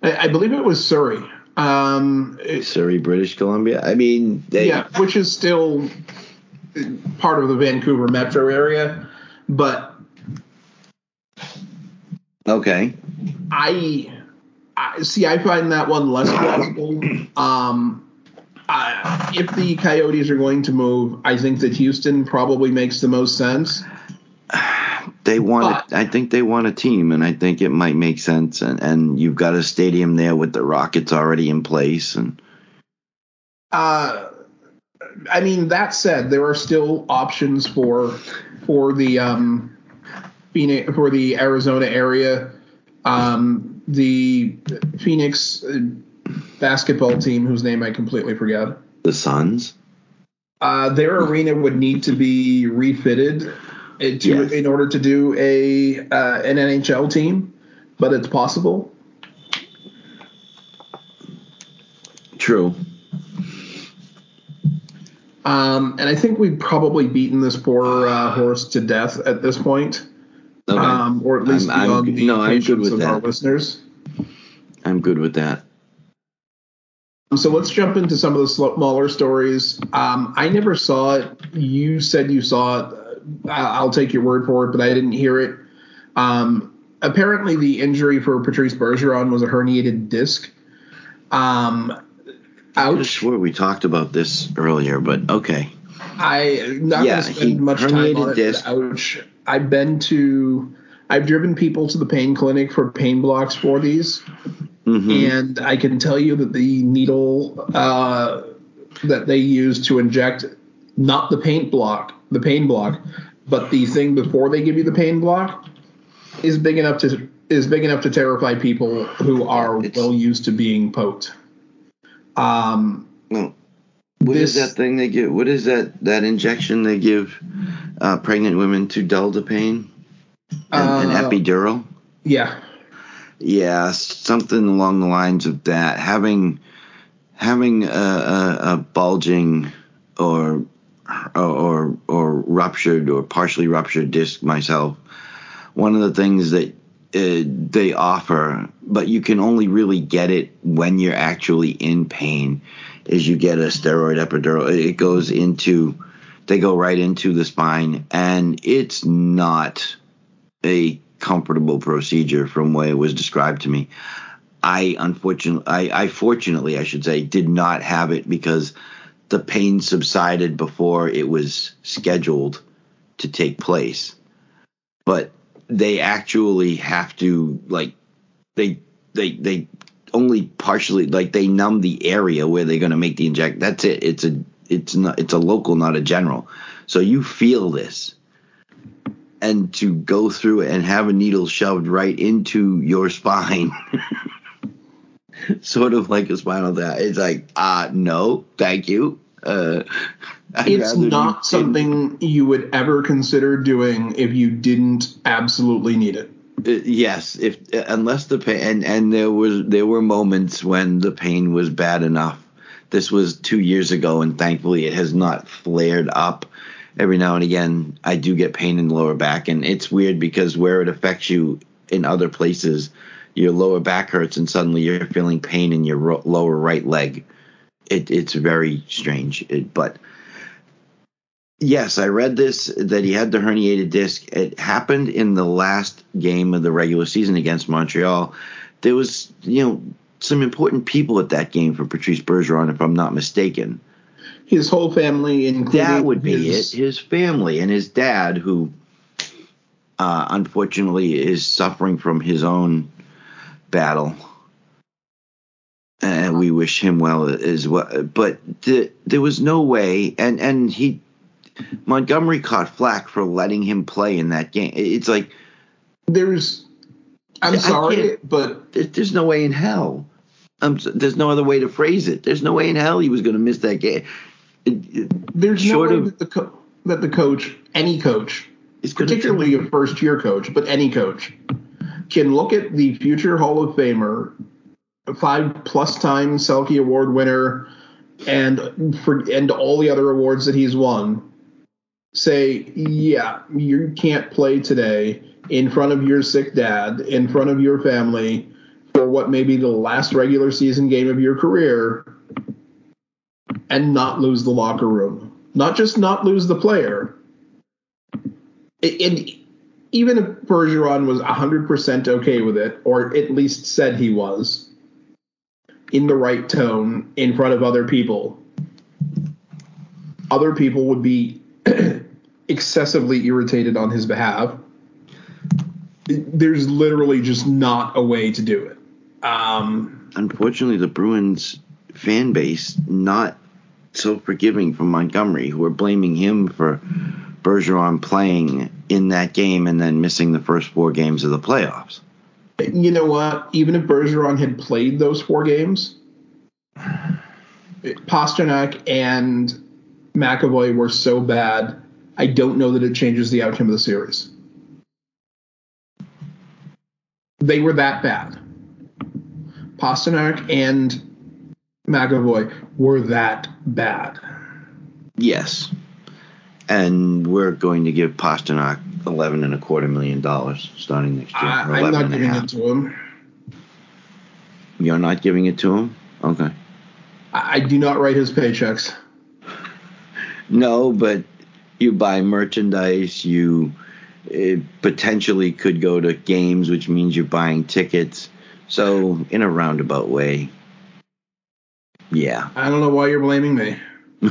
I, believe it was Surrey. Um, it- Surrey, British Columbia. I mean, they, yeah, which is still part of the Vancouver metro area, but Okay. I, I see. I find that one less plausible. Um, I, if the Coyotes are going to move, I think that Houston probably makes the most sense. They want. But- A, I think they want a team, and I think it might make sense. And, and you've got a stadium there with the Rockets already in place, and Uh, I mean, that said, there are still options for for the um, Phoenix for the Arizona area. Um, the Phoenix uh, basketball team, whose name I completely forget. the Suns. Uh, their arena would need to be refitted uh, to, Yes. in order to do a uh, an NHL team, but it's possible. True. Um, and I think we've probably beaten this poor uh, horse to death at this point, Okay. um, or at least I'm- I'm- the no, I'm good with of our that. listeners. I'm good with that. So let's jump into some of the smaller stories. Um, I never saw it. You said you saw it. I- I'll take your word for it, but I didn't hear it. Um, apparently, the injury for Patrice Bergeron was a herniated disc. Um, I ouch. swear we talked about this earlier, but okay. I'm not Yeah, going to spend he much time herniated on it. disc. Ouch. I've been to, I've driven people to the pain clinic for pain blocks for these, Mhm. and I can tell you that the needle uh, that they use to inject, not the paint block, the pain block, but the thing before they give you the pain block, is big enough to is big enough to terrify people who are It's- well used to being poked. Um, No. What is This- that thing they give? What is that that injection they give uh, pregnant women to dull the pain? An, an Uh, epidural. yeah, Yeah, something along the lines of that. Having having a, a, a bulging or or or ruptured or partially ruptured disc myself. One of the things that uh, they offer, but you can only really get it when you're actually in pain, is you get a steroid epidural. It goes into, they go right into the spine, and it's not a comfortable procedure from the way it was described to me. I unfortunately, I, I fortunately, I should say, did not have it because the pain subsided before it was scheduled to take place. But they actually have to like they they they only partially like they numb the area where they're going to make the inject. That's it. It's a it's not it's a local, not a general. So you feel this and to go through it and have a needle shoved right into your spine sort of like a spinal tap it's like uh no thank you uh it's not something you would ever consider doing if you didn't absolutely need it. Uh, yes if unless the pain and and there was there were moments when the pain was bad enough. This was two years ago and thankfully it has not flared up. Every now and again i do get pain in the lower back and it's weird because where it affects you in other places your lower back hurts and suddenly you're feeling pain in your lower right leg. It, it's very strange. It, but Yes, I read this that he had the herniated disc. It happened in the last game of the regular season against Montreal. There was, you know, some important people at that game for Patrice Bergeron, if I'm not mistaken. His whole family, including That would be his, it. His family and his dad, who uh, unfortunately is suffering from his own battle. and we wish him well as well. But the, there was no way, and and he Montgomery caught flack for letting him play in that game. It's like There's, I'm sorry, but there's no way in hell. Um, there's no other way to phrase it. There's no way in hell he was going to miss that game. There's no Short way of- that the co- that the coach, any coach, gonna particularly a first year coach, but any coach, can look at the future Hall of Famer, five plus time Selke Award winner, and for and all the other awards that he's won, say, yeah, you can't play today in front of your sick dad, in front of your family, for what may be the last regular season game of your career, and not lose the locker room. Not just not lose the player. And even if Bergeron was 100% okay with it, or at least said he was, in the right tone in front of other people, other people would be excessively irritated on his behalf. There's literally just not a way to do it. Um, unfortunately, the Bruins fan base not so forgiving for Montgomery, who are blaming him for Bergeron playing in that game and then missing the first four games of the playoffs. you know what? Even if Bergeron had played those four games, Pastrnak and McAvoy were so bad. I don't know that it changes the outcome of the series. They were that bad. Pastrnak and McAvoy were that bad. Yes. And we're going to give Pastrnak eleven and a quarter million dollars starting next year. I, I'm not giving it to him. You're not giving it to him? Okay. I, I do not write his paychecks. No, but you buy merchandise, you potentially could go to games, which means you're buying tickets. So, in a roundabout way, yeah. I don't know why you're blaming me.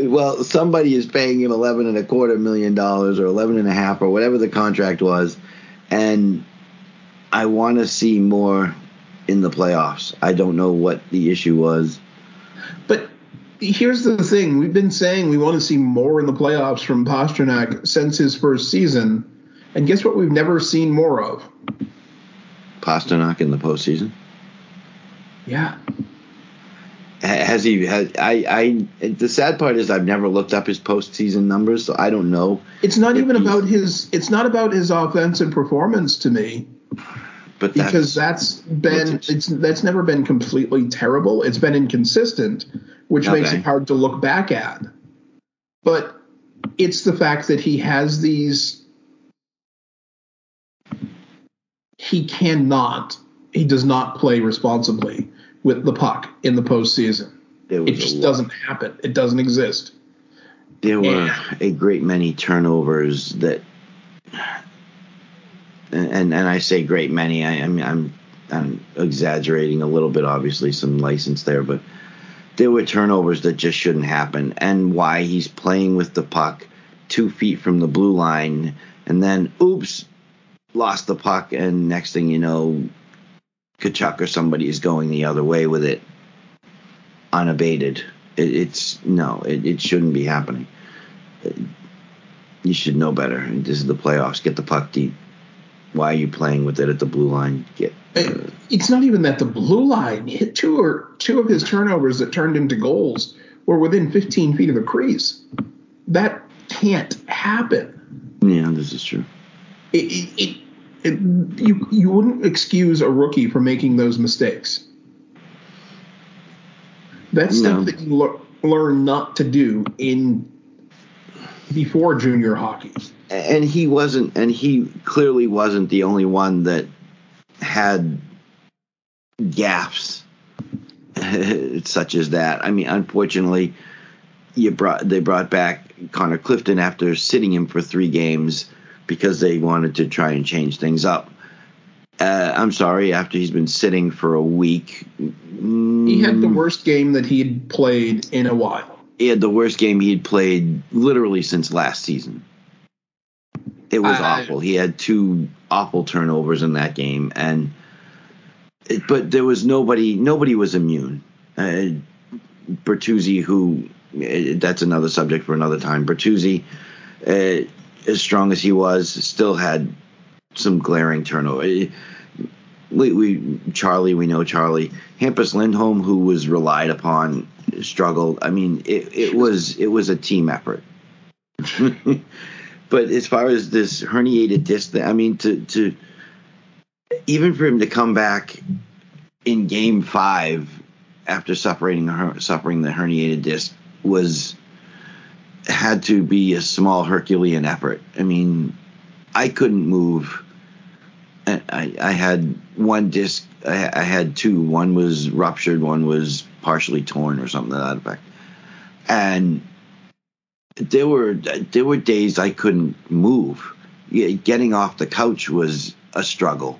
Well, somebody is paying him eleven and a quarter million dollars or eleven and a half or whatever the contract was, and I want to see more in the playoffs. I don't know what the issue was. But here's the thing: we've been saying we want to see more in the playoffs from Pastrnak since his first season, and guess what? We've never seen more of. Pastrnak in the postseason. Yeah, Has he? Has, I. I. The sad part is I've never looked up his postseason numbers, so I don't know. it's not even about his. It's not about his offensive performance to me But because that's been it's that's never been completely terrible. It's been inconsistent, which makes it hard to look back at. But it's the fact that he has these. He cannot. He does not play responsibly with the puck in the postseason. It just doesn't happen. It doesn't exist. There were Yeah. a great many turnovers that, and and, and I say great many. I, I mean I'm I'm exaggerating a little bit, obviously some license there, but there were turnovers that just shouldn't happen, and why he's playing with the puck two feet from the blue line, and then oops, lost the puck, and next thing you know, Tkachuk or somebody is going the other way with it, unabated. It, it's no, it, it shouldn't be happening. You should know better. This is the playoffs. Get the puck deep. Why are you playing with it at the blue line? Get It's not even that the blue line hit two or two of his turnovers that turned into goals were within 15 feet of the crease. That can't happen. yeah, this is true. It, it, it, it, you you wouldn't excuse a rookie for making those mistakes. That's No. stuff that you lear- learn not to do in before junior hockey. and he wasn't and he clearly wasn't the only one that had gaffes such as that i mean unfortunately you brought they brought back connor clifton after sitting him for three games because they wanted to try and change things up uh, i'm sorry after he's been sitting for a week He had the worst game that he had played in a while. he had the worst game he'd played literally since last season. It was I- awful. He had two awful turnovers in that game, and but there was nobody. Nobody was immune. Uh, Bertuzzi, who uh, that's another subject for another time. Bertuzzi, uh, as strong as he was, still had some glaring turnover. Uh, we, we Charlie, we know Charlie Hampus Lindholm, who was relied upon, struggled. I mean, it, it was it was a team effort. but as far as this herniated disc, I mean, to to even for him to come back in Game Five after suffering suffering the herniated disc was had to be a small Herculean effort. I mean, I couldn't move. I, I had one disc. I, I, had two. One was ruptured. One was partially torn, or something to that effect. And there were there were days I couldn't move. Getting off the couch was a struggle.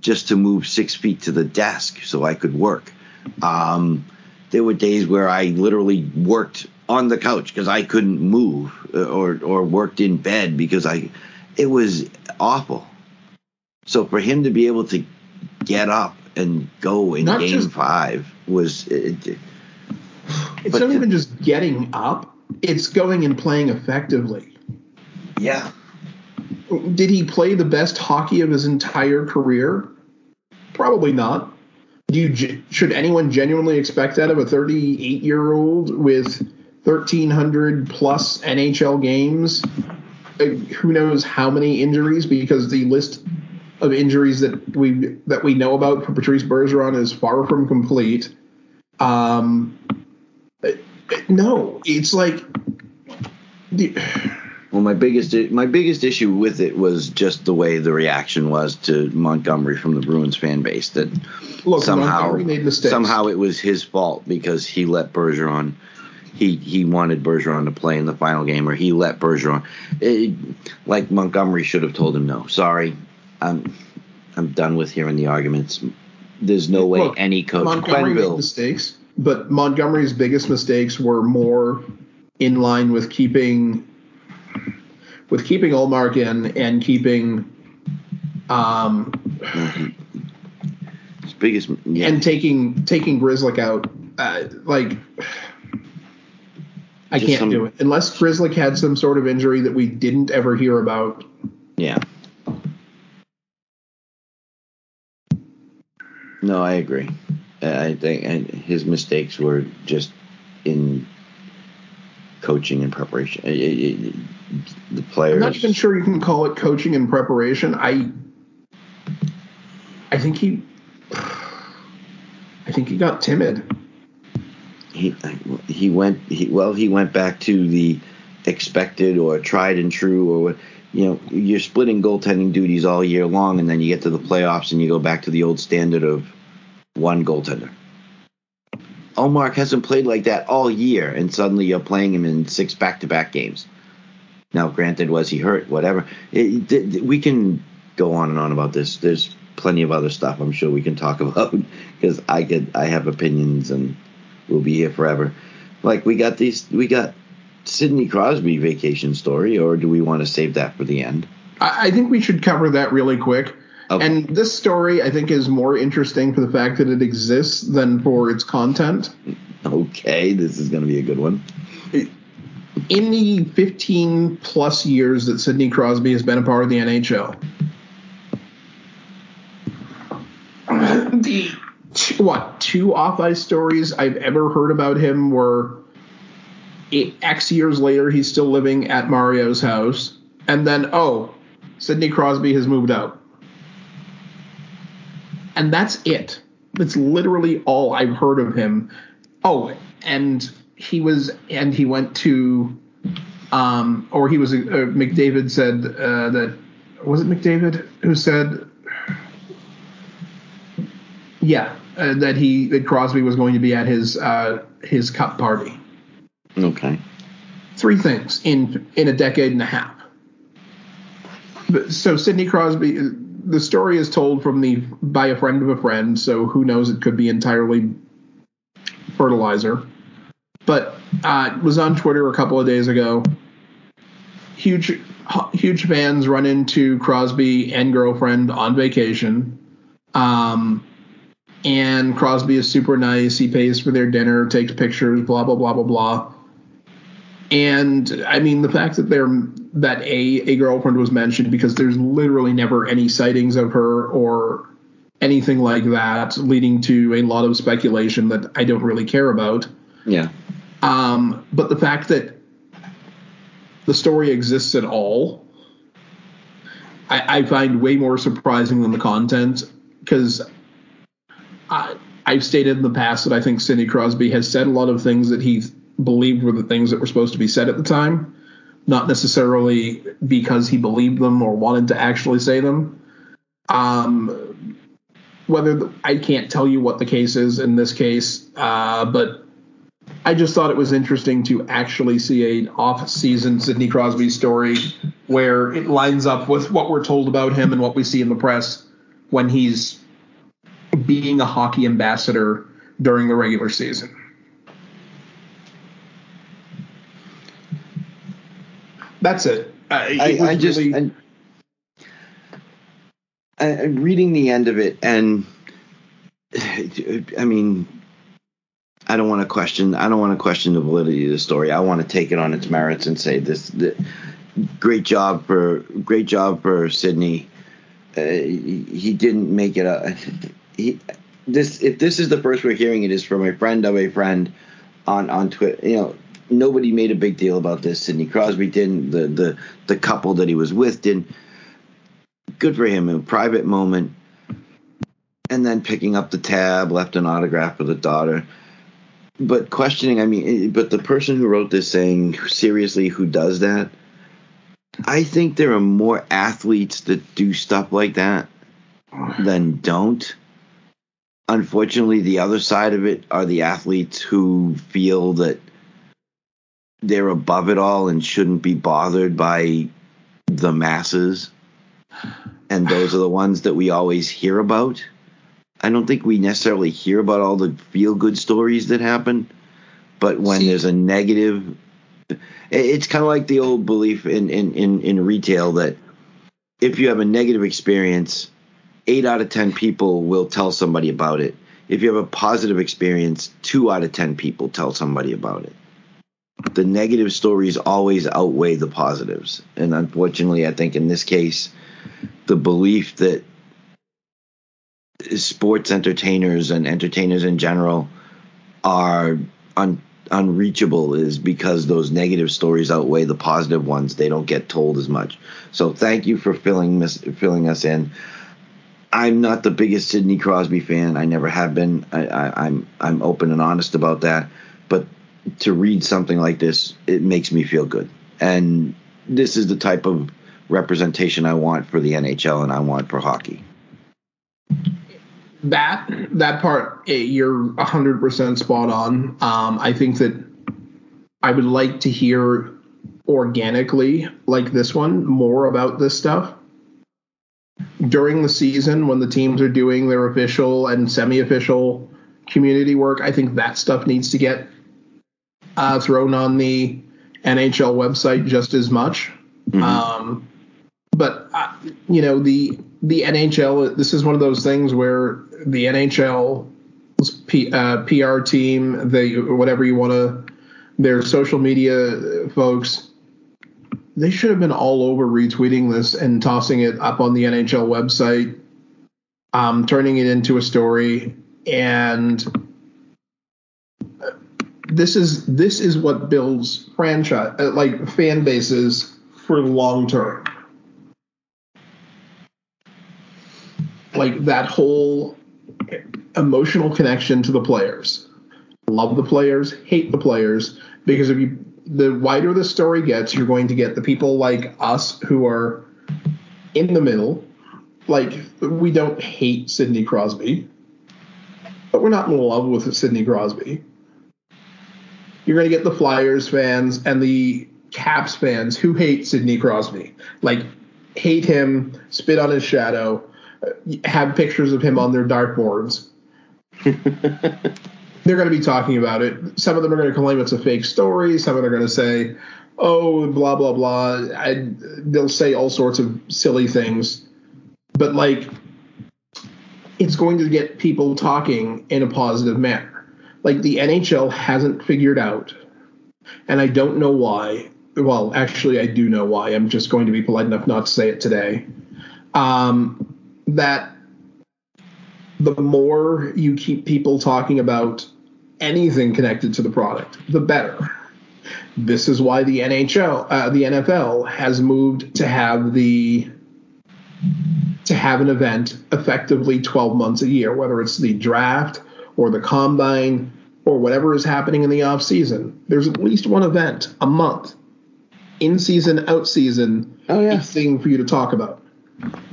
Just to move six feet to the desk so I could work. Um, there were days where I literally worked on the couch because I couldn't move, uh, or or worked in bed because I. It was awful. So for him to be able to get up and go in not game just, five was. It, it, it's not even just getting up; it's going and playing effectively. Yeah. Did he play the best hockey of his entire career? Probably not. Do you should anyone genuinely expect that of a 38 year old with 1,300 plus NHL games? Uh, who knows how many injuries? Because the list of injuries that we that we know about for Patrice Bergeron is far from complete. Um, no, it's like. The, well, my biggest my biggest issue with it was just the way the reaction was to Montgomery from the Bruins fan base. That Look, somehow somehow it was his fault because he let Bergeron he he wanted Bergeron to play in the final game, or he let Bergeron. It, like Montgomery should have told him no. Sorry, I'm I'm done with hearing the arguments. There's no way Look, any coach Montgomery made mistakes, but Montgomery's biggest mistakes were more in line with keeping with keeping Ullmark in and keeping um his biggest yeah. and taking taking Grzelcyk out uh, like I Just can't some, do it unless Grzelcyk had some sort of injury that we didn't ever hear about. Yeah. No, I agree. I think and his mistakes were just in coaching and preparation. The players. I'm not even sure you can call it coaching and preparation. I, I think he, I think he got timid he he went he well he went back to the expected or tried and true or you know you're splitting goaltending duties all year long and then you get to the playoffs and you go back to the old standard of one goaltender. Ullmark hasn't played like that all year and suddenly you're playing him in six back-to-back games. Now, granted, was he hurt? Whatever. It, we can go on and on about this. There's plenty of other stuff I'm sure we can talk about because I get I have opinions and we'll be here forever. Like we got these, we got Sidney Crosby vacation story, or do we want to save that for the end? I, I think we should cover that really quick. Okay. And this story, I think, is more interesting for the fact that it exists than for its content. Okay, this is going to be a good one. In the 15 plus years that Sidney Crosby has been a part of the NHL, the what two off ice stories I've ever heard about him were X years later he's still living at Mario's house, and then oh, Sidney Crosby has moved out, and that's it. That's literally all I've heard of him. Oh, and he was and he went to, um, or he was uh, McDavid said uh, that was it McDavid who said yeah, uh, that he that Crosby was going to be at his uh, his cup party. Okay. Three things in in a decade and a half. So Sidney Crosby, the story is told from the by a friend of a friend. So who knows? It could be entirely fertilizer. But uh, was on Twitter a couple of days ago. Huge, huge fans run into Crosby and girlfriend on vacation Um, and Crosby is super nice. He pays for their dinner, takes pictures, blah blah blah blah blah. And I mean the fact that they're that a a girlfriend was mentioned because there's literally never any sightings of her or anything like that, leading to a lot of speculation that I don't really care about. Yeah. Um, but the fact that the story exists at all, I, I find way more surprising than the content because I I've stated in the past that I think Sidney Crosby has said a lot of things that he believed were the things that were supposed to be said at the time, not necessarily because he believed them or wanted to actually say them. Um, whether the, I can't tell you what the case is in this case, uh, but I just thought it was interesting to actually see an off-season Sidney Crosby story where it lines up with what we're told about him and what we see in the press when he's being a hockey ambassador during the regular season. That's it. Uh, it I, I just really... I, reading the end of it, and I mean, I don't want to question. I don't want to question the validity of the story. I want to take it on its merits and say this. The, great job for great job for Sidney. Uh, he didn't make it a he, this if this is the first we're hearing it is from a friend of a friend on on Twitter. You know, nobody made a big deal about this. Sidney Crosby didn't. The the the couple that he was with didn't. Good for him. In a private moment, and then picking up the tab, left an autograph for the daughter. But questioning, I mean, eh, but the person who wrote this saying seriously, who does that? I think there are more athletes that do stuff like that than don't unfortunately, the other side of it are the athletes who feel that they're above it all and shouldn't be bothered by the masses. And those are the ones that we always hear about. I don't think we necessarily hear about all the feel good stories that happen, but when See. there's a negative, it's kind of like the old belief in, in, in, in retail that if you have a negative experience, eight out of 10 people will tell somebody about it. If you have a positive experience, two out of 10 people tell somebody about it. The negative stories always outweigh the positives. And unfortunately, I think in this case, the belief that sports entertainers and entertainers in general are un- unreachable is because those negative stories outweigh the positive ones. They don't get told as much. So thank you for filling filling us in. I'm not the biggest Sidney Crosby fan. I never have been. I, I'm I'm open and honest about that. But to read something like this, it makes me feel good. And this is the type of representation I want for the NHL and I want for hockey. That that part, eh, you're 100% spot on. Um, I think that I would like to hear organically, like this one, more about this stuff during the season when the teams are doing their official and semi-official community work. I think that stuff needs to get uh, thrown on the NHL website just as much. Mm-hmm. Um, but uh, you know the the NHL. This is one of those things where the NHL P, uh, PR team, they whatever you want to, their social media folks they should have been all over retweeting this and tossing it up on the NHL website, um, turning it into a story. And this is this is what builds franchise uh, like fan bases for long term. Like that whole emotional connection to the players. Love the players, hate the players, because if you the wider the story gets, you're going to get the people like us who are in the middle. Like we don't hate Sidney Crosby, but we're not in love with Sidney Crosby. You're going to get the Flyers fans and the Caps fans who hate Sidney Crosby, like hate him, spit on his shadow, uh, have pictures of him on their dartboards. they're going to be talking about it. Some of them are going to claim it's a fake story. Some of them are going to say, "Oh, blah blah blah." I, they'll say all sorts of silly things, but like, it's going to get people talking in a positive manner. Like the NHL hasn't figured out, and I don't know why. Well, actually, I do know why. I'm just going to be polite enough not to say it today. Um, that the more you keep people talking about anything connected to the product, the better. This is why the NHL, uh, the NFL, has moved to have the to have an event effectively 12 months a year, whether it's the draft or the combine or whatever is happening in the off season. There's at least one event a month, in season, out season, Oh, yeah. thing for you to talk about.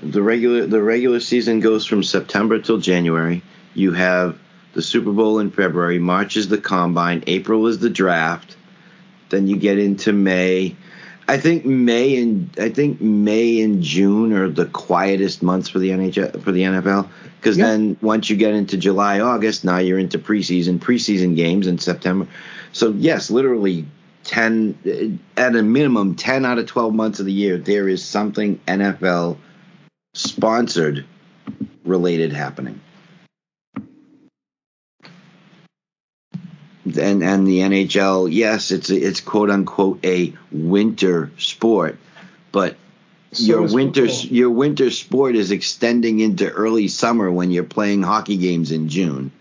The regular the regular season goes from September till January. You have the Super Bowl in February. March is the combine. April is the draft. Then you get into May. I think May and I think May and June are the quietest months for the NHL for the NFL because Yeah. then once you get into July August now you're into preseason preseason games in September. So yes, literally 10 at a minimum 10 out of 12 months of the year there is something NFL sponsored related happening. And and the NHL, yes, it's it's quote unquote a winter sport, but So your winter football. your winter sport is extending into early summer when you're playing hockey games in June,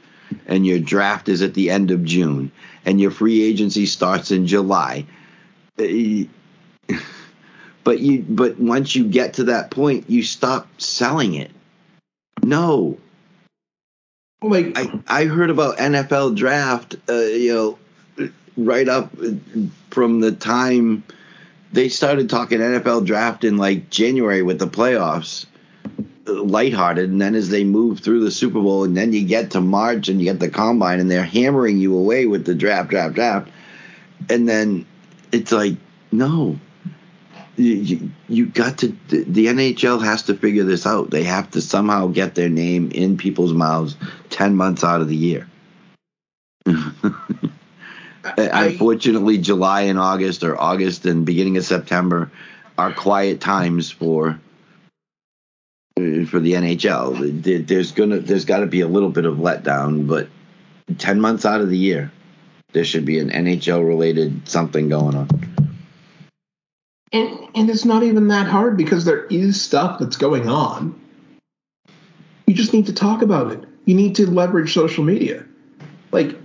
and your draft is at the end of June, and your free agency starts in July. Uh, But you but once you get to that point, you stop selling it. No, Like I, I heard about NFL draft, uh, you know, right up from the time they started talking NFL draft in like January with the playoffs, uh, lighthearted, and then as they move through the Super Bowl, and then you get to March and you get the combine, and they're hammering you away with the draft, draft, draft, and then it's like, no. You, you, got to the, the NHL has to figure this out. They have to somehow get their name in people's mouths 10 months out of the year. I- Unfortunately, July and August, or August and beginning of September, are quiet times for for the NHL. There's gonna there's got to be a little bit of letdown, but 10 months out of the year, there should be an NHL related something going on. And and it's not even that hard because there is stuff that's going on. You just need to talk about it. You need to leverage social media. Like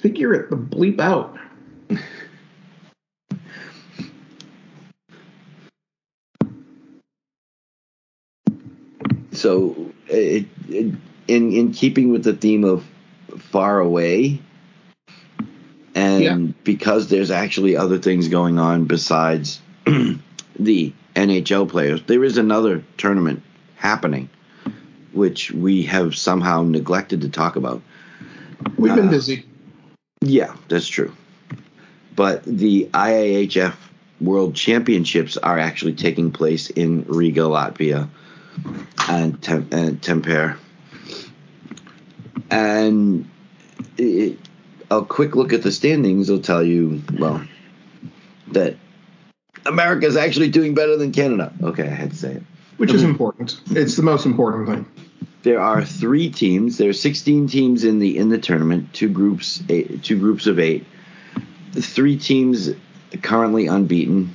figure it the bleep out. so it, it, in in keeping with the theme of far away and Yeah. because there's actually other things going on besides the NHL players there is another tournament happening which we have somehow neglected to talk about We've been Uh, busy. yeah that's true but the IIHF World Championships are actually taking place in Riga Latvia and, Tem- and Tampere. And it, a quick look at the standings will tell you, well, that America is actually doing better than Canada. Okay, I had to say it. Which is important. It's the most important thing. There are three teams. There are 16 teams in the in the tournament. Two groups, eight, two groups of eight. The three teams currently unbeaten.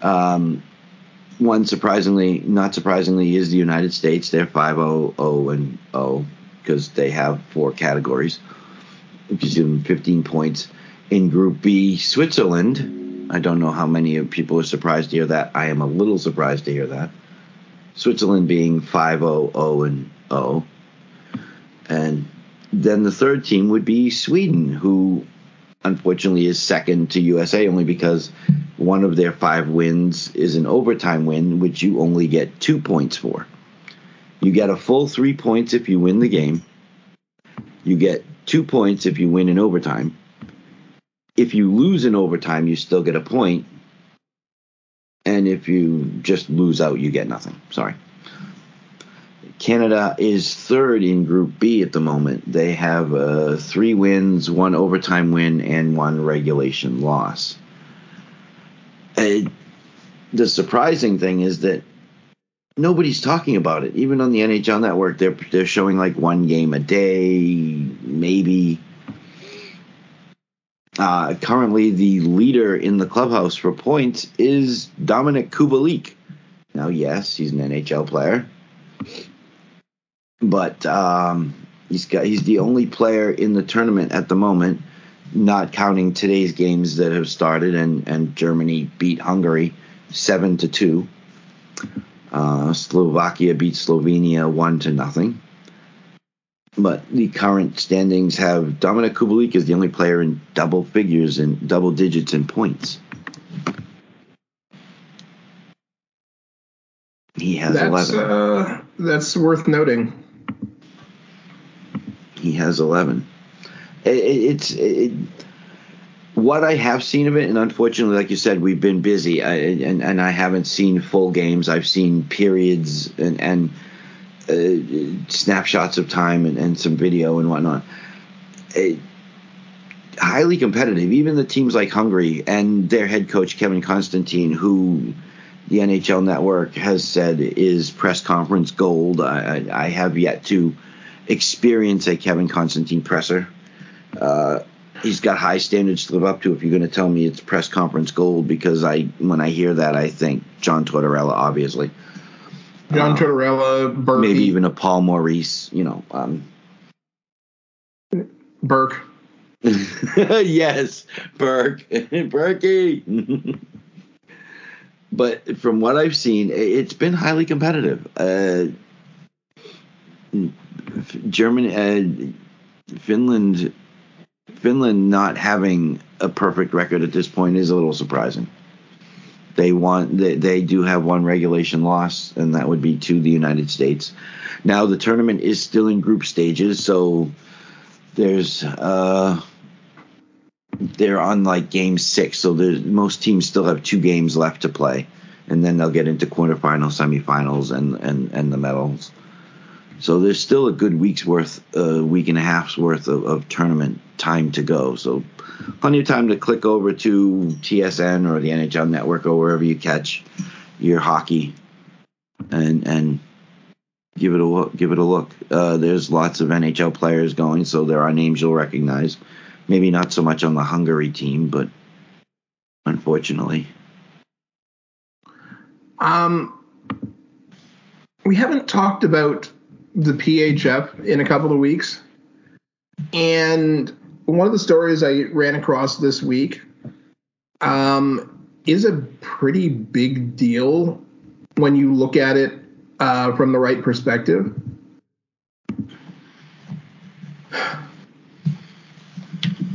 Um, one surprisingly, not surprisingly, is the United States. They're 5 0 0 and 0 because they have four categories. Gives them 15 points. In Group B, Switzerland. I don't know how many people are surprised to hear that. I am a little surprised to hear that. Switzerland being 5 0 0 and 0. And then the third team would be Sweden, who unfortunately is second to USA only because one of their five wins is an overtime win, which you only get two points for. You get a full three points if you win the game. You get two points if you win in overtime. If you lose in overtime, you still get a point. And if you just lose out, you get nothing. Sorry. Canada is third in Group B at the moment. They have uh, three wins, one overtime win, and one regulation loss. Uh, the surprising thing is that nobody's talking about it. Even on the NHL Network, they're they're showing like one game a day, maybe. Uh, currently, the leader in the clubhouse for points is Dominik Kubalik. Now, yes, he's an NHL player, but um, he's got he's the only player in the tournament at the moment, not counting today's games that have started and and Germany beat Hungary seven to two. Uh, Slovakia beat Slovenia one to nothing. But the current standings have Dominik Kubalik is the only player in double figures and double digits in points. He has That's eleven. uh, that's worth noting. He has 11. It, it, it's it, what I have seen of it, and unfortunately, like you said, we've been busy, I, and and I haven't seen full games. I've seen periods and and uh, snapshots of time and, and some video and whatnot. It, highly competitive. Even the teams like Hungary and their head coach Kevin Constantine, who the NHL Network has said is press conference gold. I, I, I have yet to experience a Kevin Constantine presser. Uh, he's got high standards to live up to. If you're going to tell me it's press conference gold, because I when I hear that, I think John Tortorella, obviously, John Tortorella, Burke, maybe even a Paul Maurice. You know, um, Burke. yes, Burke, Berkey. but from what I've seen, it's been highly competitive. Uh, Germany, uh, Finland, Finland not having a perfect record at this point is a little surprising. They want they, they do have one regulation loss, and that would be to the United States. Now the tournament is still in group stages, so there's uh they're on like game six, so most teams still have two games left to play, and then they'll get into quarterfinals, semifinals, and and and the medals. So there's still a good week's worth, a uh, week and a half's worth of, of, tournament time to go. So plenty of time to click over to TSN or the NHL Network or wherever you catch your hockey, and and give it a look. Give it a look. Uh, there's lots of NHL players going, so there are names you'll recognize. Maybe not so much on the Hungary team, but unfortunately. Um, we haven't talked about the PHF in a couple of weeks. And one of the stories I ran across this week um, is a pretty big deal when you look at it uh, from the right perspective.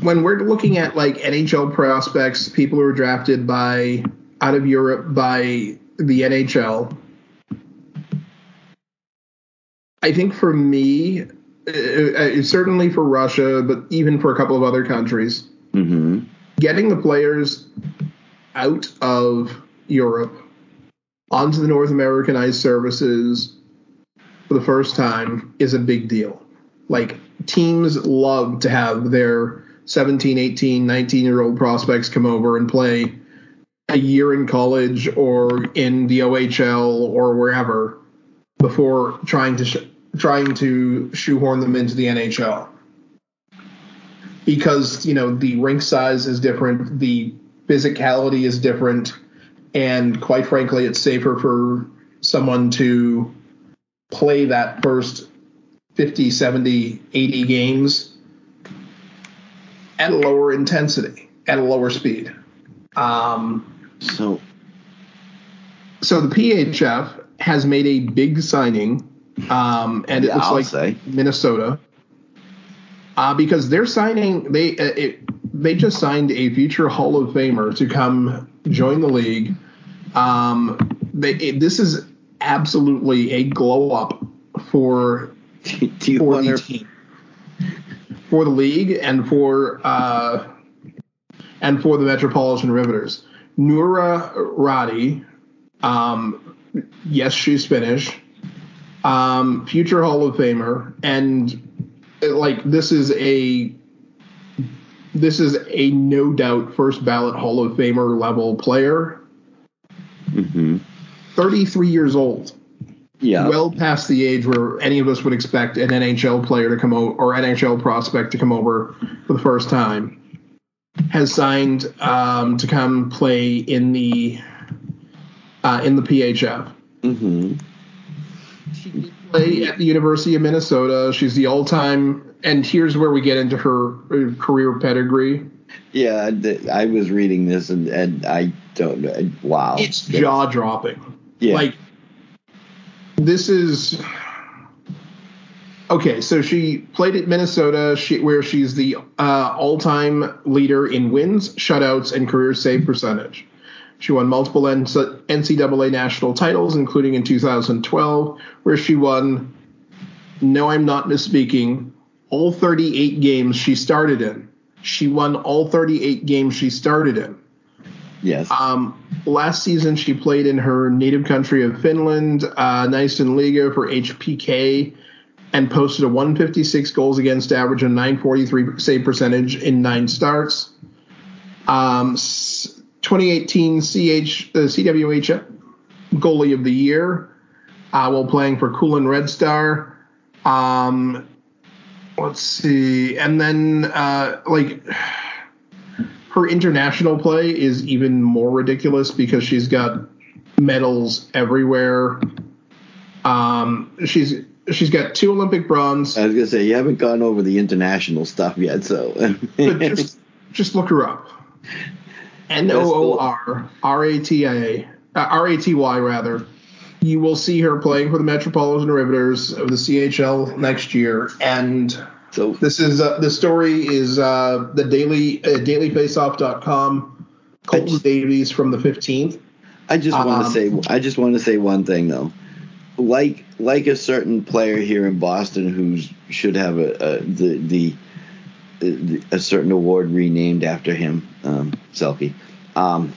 When we're looking at like NHL prospects, people who are drafted by out of Europe by the NHL, I think for me, uh, uh, certainly for Russia, but even for a couple of other countries, mm-hmm. getting the players out of Europe onto the North American ice services for the first time is a big deal. Like teams love to have their 17, 18, 19 year old prospects come over and play a year in college or in the OHL or wherever before trying to sh- trying to shoehorn them into the NHL because you know the rink size is different, the physicality is different, and quite frankly, it's safer for someone to play that first 50, 70, 80 games at a lower intensity, at a lower speed. Um, so, so the PHF has made a big signing, um, and it looks I'll like say. Minnesota, uh, because they're signing they uh, it, they just signed a future Hall of Famer to come join the league. Um, they, it, this is absolutely a glow up for do you for want the team, for the league, and for uh, and for the Metropolitan Riveters. Noora Raty, um, yes, she's Finnish, um, future Hall of Famer, and uh, like this is a this is a no doubt first ballot Hall of Famer level player. Mm-hmm. 33 years old. Yeah. well past the age where any of us would expect an NHL player to come over or NHL prospect to come over for the first time, has signed um, to come play in the uh, in the PHF. hmm She did play at the University of Minnesota. She's the all-time, and here's where we get into her uh, career pedigree. Yeah, I was reading this and, and I don't know. Wow. It's jaw-dropping. Yeah. Like this is okay. So she played at Minnesota, she, where she's the uh, all-time leader in wins, shutouts, and career save percentage. She won multiple NCAA national titles, including in 2012, where she won. No, I'm not misspeaking. All 38 games she started in. She won all 38 games she started in. yes. Um, last season, she played in her native country of Finland, uh, Naisten Liga for HPK, and posted a 156 goals against average and 943 save percentage in nine starts. Um, 2018 CH uh, CWH goalie of the year uh, while playing for Kunlun Red Star. Um, let's see, and then uh, like her international play is even more ridiculous because she's got medals everywhere. Um, she's she's got two Olympic bronze. I was gonna say you haven't gone over the international stuff yet, so But just just look her up. N O O R R A T A uh, R A T Y rather. You will see her playing for the Metropolitan Riveters of the CHL next year, and so this is uh, the story is uh, the daily uh, dailyfaceoff.com. Colton just- Davies from the 15th. I just want to Um, say I just want to say one thing though. Like like a certain player here in Boston who should have a, a the the a certain award renamed after him, um, Selke. Um,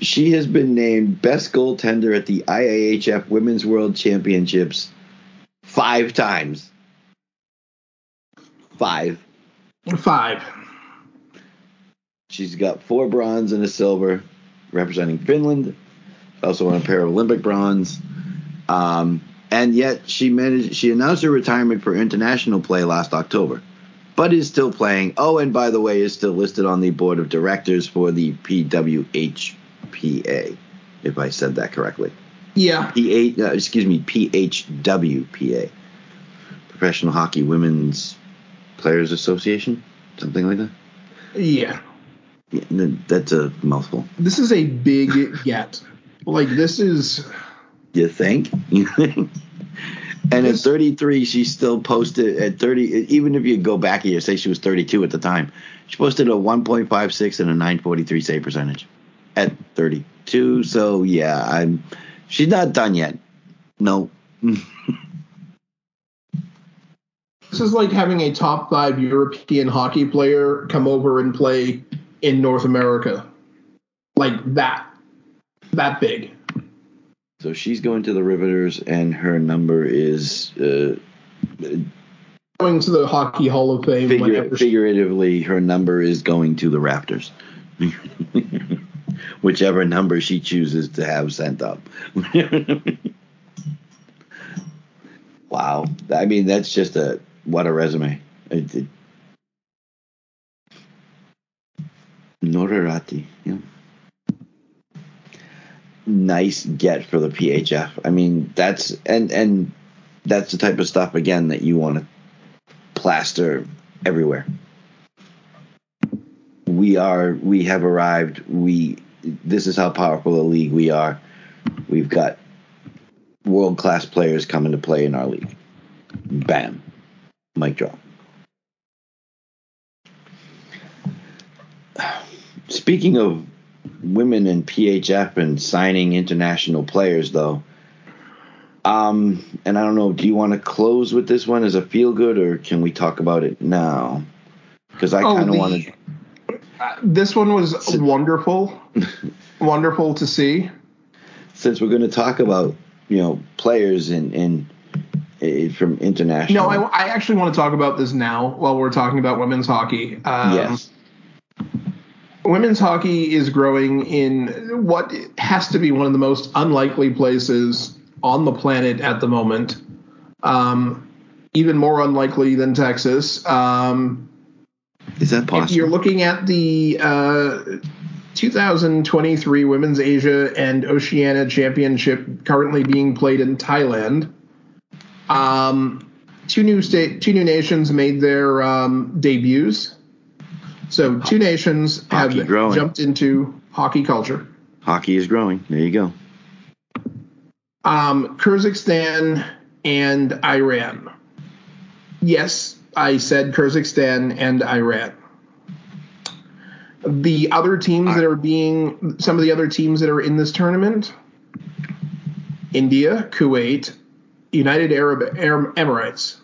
she has been named best goaltender at the IIHF Women's World Championships five times. Five. Five. She's got four bronze and a silver, representing Finland. Also won a pair of Olympic bronze. Um, and yet she managed. She announced her retirement for international play last October, but is still playing. Oh, and by the way, is still listed on the board of directors for the PWHPA, if I said that correctly. Yeah. P uh, excuse me, PHWPA, Professional Hockey Women's Players Association, something like that. Yeah. Yeah, that's a mouthful. This is a big get. Like this is You think? You think? And at 33, she still posted at 30. Even if you go back a year, say she was 32 at the time, she posted a 1.56 and a 943 save percentage at 32. So yeah, I'm. She's not done yet. No. this is like having a top five European hockey player come over and play in North America. Like that. That big. So she's going to the Riveters, and her number is uh, Going to the Hockey Hall of Fame she- figuratively, her number is going to the Raptors. Whichever number she chooses to have sent up. wow. I mean, that's just a what a resume. It, it, Noora Raty, yeah. Nice get for the PHF. I mean, that's and and that's the type of stuff again that you want to plaster everywhere. We are we have arrived. We this is how powerful a league we are. We've got world class players coming to play in our league. Bam. Mic drop. Speaking of women in PHF and signing international players though, um, and I don't know, do you want to close with this one as a feel good, or can we talk about it now? Because I Oh, kind of the- want to. Uh, this one was wonderful. wonderful to see. Since we're going to talk about you know players in in, in from international. No, I, I actually want to talk about this now while we're talking about women's hockey. Um, yes, women's hockey is growing in what has to be one of the most unlikely places on the planet at the moment. Um, even more unlikely than Texas. Um, Is that possible? You're looking at the uh, 2023 Women's Asia and Oceania Championship currently being played in Thailand. Um, two new state, two new nations made their um, debuts. So two nations have Hockey growing. jumped into hockey culture. Hockey is growing. There you go. Um, Kyrgyzstan and Iran. Yes, I said Kyrgyzstan and Iran. The other teams that are being, some of the other teams that are in this tournament India, Kuwait, United Arab Arab Emirates.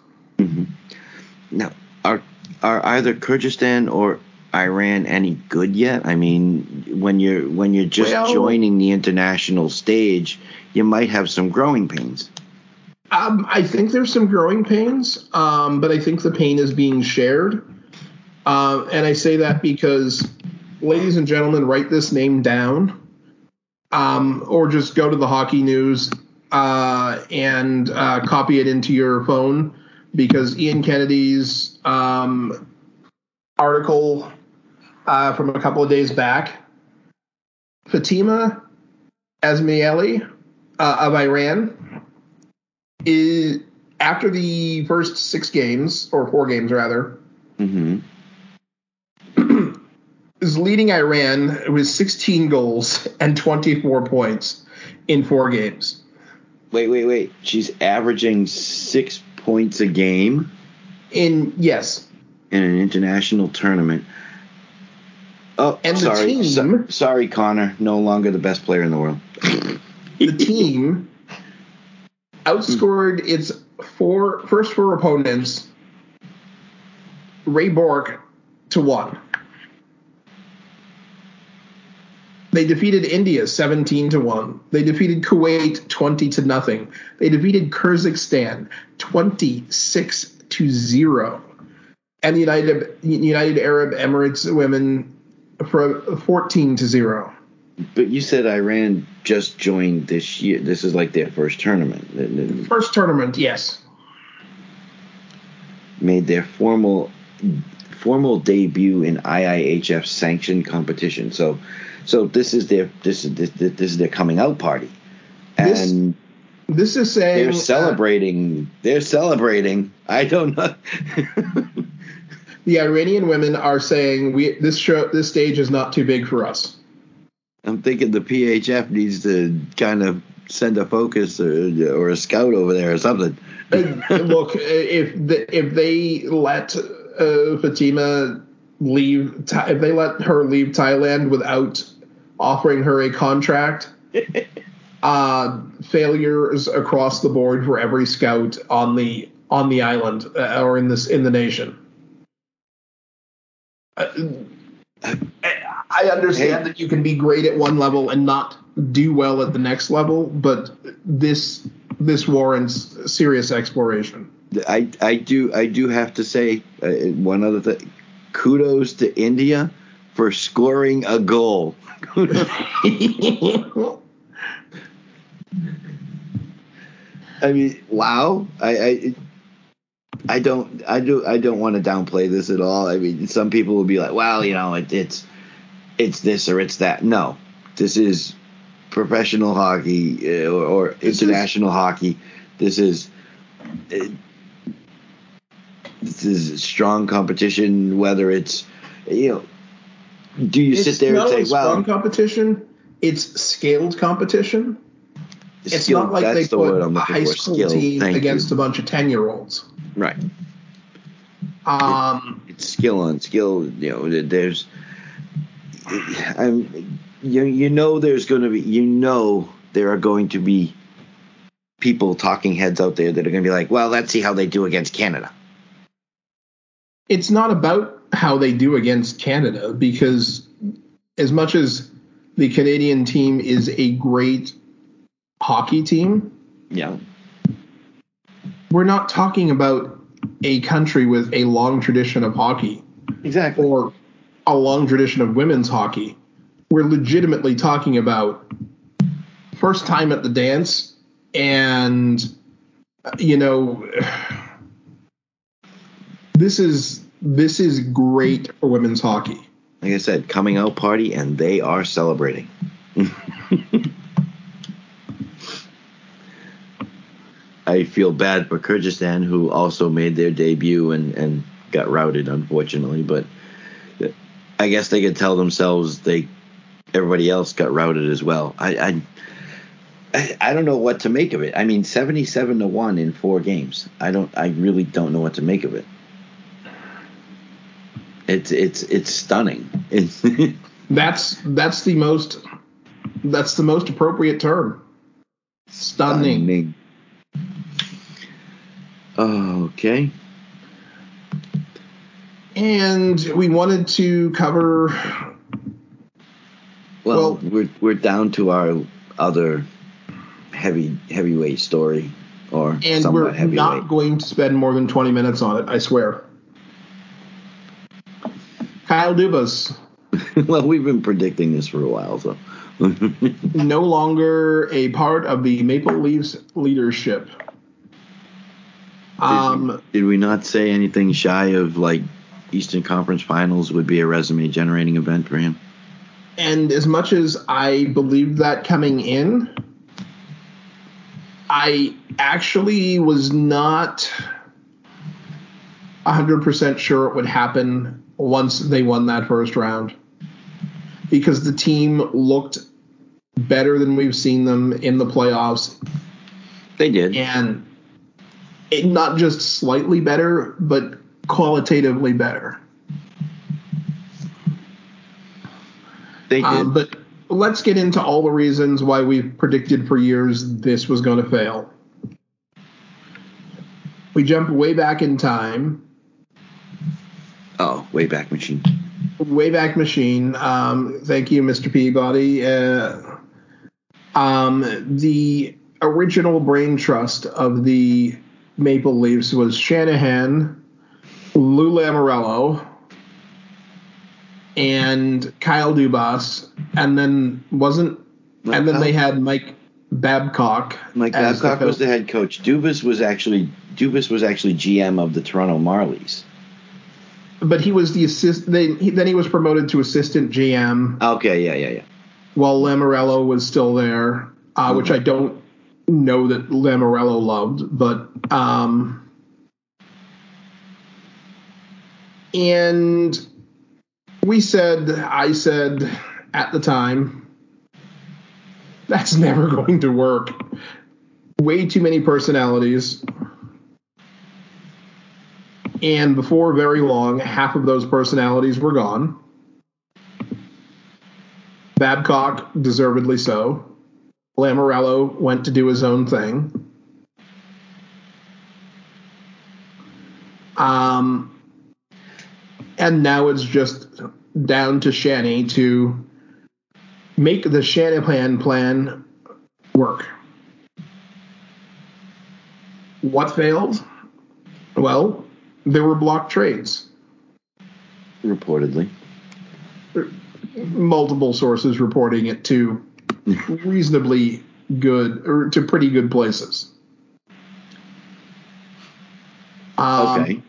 Now, are are either Kyrgyzstan or Iran any good yet? I mean, when you're when you're just Well- joining the international stage, you might have some growing pains. Um, I think there's some growing pains, um, but I think the pain is being shared. Uh, and I say that because, ladies and gentlemen, write this name down, um, or just go to the hockey news uh, and uh, copy it into your phone, because Ian Kennedy's um, article uh, from a couple of days back, Fatima Asmieli uh, of Iran is after the first six games or four games rather hmm is leading Iran with 16 goals and 24 points in four games. Wait, wait, wait. She's averaging six points a game In yes, in an international tournament. Oh, And the sorry, team- So- sorry, Connor. No longer the best player in the world. the team outscored its four first four opponents Ray Bork to one. They defeated India 17 to 1. They defeated Kuwait 20 to nothing. They defeated Kyrgyzstan 26 to 0. And the United United Arab Emirates women for 14 to 0. But you said Iran just joined this year. This is like their first tournament. First tournament, yes. Made their formal formal debut in IIHF sanctioned competition. So, so this is their this is this, this is their coming out party, and This is saying they're uh, celebrating. they're celebrating. I don't know. the Iranian women are saying we this show this stage is not too big for us. I'm thinking the PHF needs to kind of send a focus or, or a scout over there or something. Look, if the, if they let uh, Fatima leave, if they let her leave Thailand without offering her a contract, uh, failures across the board for every scout on the on the island uh, or in this in the nation. Uh, I understand Hey. that you can be great at one level and not do well at the next level, but this this warrants serious exploration. I I do I do have to say uh, one other thing. Kudos to India for scoring a goal. I mean, wow. I, I I don't I do I don't want to downplay this at all. I mean, some people will be like, "Well, you know, it, it's it's this or it's that." No, this is professional hockey uh, or, or This is- international hockey. This is uh, this is strong competition. Whether it's you know, do you sit there and say, only strong "Well, competition; it's scaled competition. It's skill- not like they the put a high for. school team Thank against you. a bunch of ten year olds. Right." Um, it's skill on skill. You know, there- there's, I'm, you you know, there's going to be, you know, there are going to be people talking heads out there that are going to be like, well, let's see how they do against Canada. it's not about how they do against Canada because as much as the Canadian team is a great hockey team, Yeah, we're not talking about a country with a long tradition of hockey exactly. or a long tradition of women's hockey. We're legitimately talking about first time at the dance and you know, this is this is great for women's hockey. Like I said, coming out party, and they are celebrating. I feel bad for Kyrgyzstan, who also made their debut and, and got routed, unfortunately. But I guess they could tell themselves they everybody else got routed as well. I, I I don't know what to make of it. I mean, seventy-seven to one in four games. I don't. I really don't know what to make of it. It's it's it's stunning. It's That's that's the most that's the most appropriate term. Stunning. Okay. And we wanted to cover Well, Well- we're we're down to our other heavy heavyweight story, or and we're not going to spend more than 20 minutes on it, I swear. Kyle Dubas, well, we've been predicting this for a while, so. no longer a part of the Maple Leafs leadership. Um, Did we not say anything shy of like Eastern Conference Finals would be a resume generating event for him? and as much as I believed that coming in, I actually was not 100% sure it would happen once they won that first round. Because the team looked better than we've seen them in the playoffs. They did. And not just slightly better, but qualitatively better. They did. Um, but let's get into all the reasons why we've predicted for years this was going to fail. We jump way back in time, oh, way back machine. way back machine. Um, thank you, Mr. Peabody. Uh, um, the original brain trust of the Maple Leafs was Shanahan, Lou Lamoriello, and Kyle Dubas, and then wasn't, and then they had Mike Babcock. Mike Babcock the was the head coach. Dubas was actually Dubas was actually GM of the Toronto Marlies. but he was the assist. Then he, then he was promoted to assistant GM Okay, yeah, yeah, yeah. while Lamoriello was still there, uh, which I don't know that Lamoriello loved, but um, and we said, I said at the time, that's never going to work. Way too many personalities. And before very long, half of those personalities were gone. Babcock, deservedly so. Lamoriello went to do his own thing. Um, and now it's just down to Shanny to make the Shanahan plan work. What failed? Well, there were blocked trades. Reportedly. multiple sources reporting it to reasonably good or to pretty good places. Um, Okay.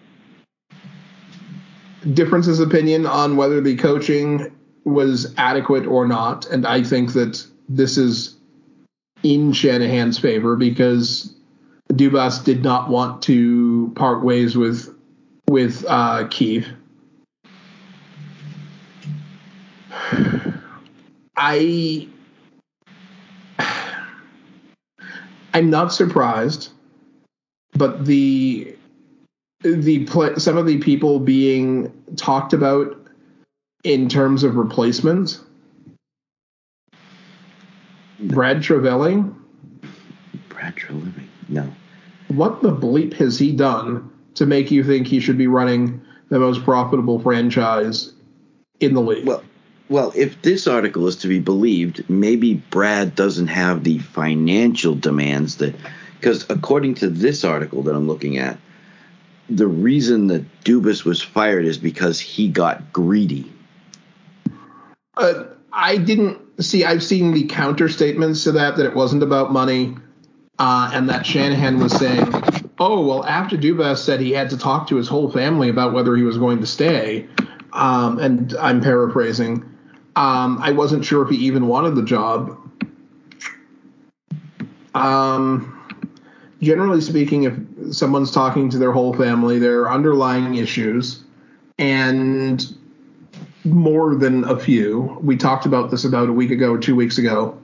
Differences of opinion on whether the coaching was adequate or not, and I think that this is in Shanahan's favor because Dubas did not want to part ways with with uh, Keefe. I I'm not surprised, but the the some of the people being talked about in terms of replacements. Brad Trevelli, Brad Treliving. No. what the bleep has he done to make you think he should be running the most profitable franchise in the league? Well, well, if this article is to be believed, maybe Brad doesn't have the financial demands that, because according to this article that I'm looking at, the reason that Dubas was fired is because he got greedy. Uh, I didn't see. I've seen the counter statements to that that it wasn't about money. uh, and that Shanahan was saying, "Oh well, after Dubas said he had to talk to his whole family about whether he was going to stay," um, and I'm paraphrasing. Um, I wasn't sure if he even wanted the job. Um, generally speaking, if someone's talking to their whole family, there are underlying issues, and more than a few. We talked about this about a week ago or two weeks ago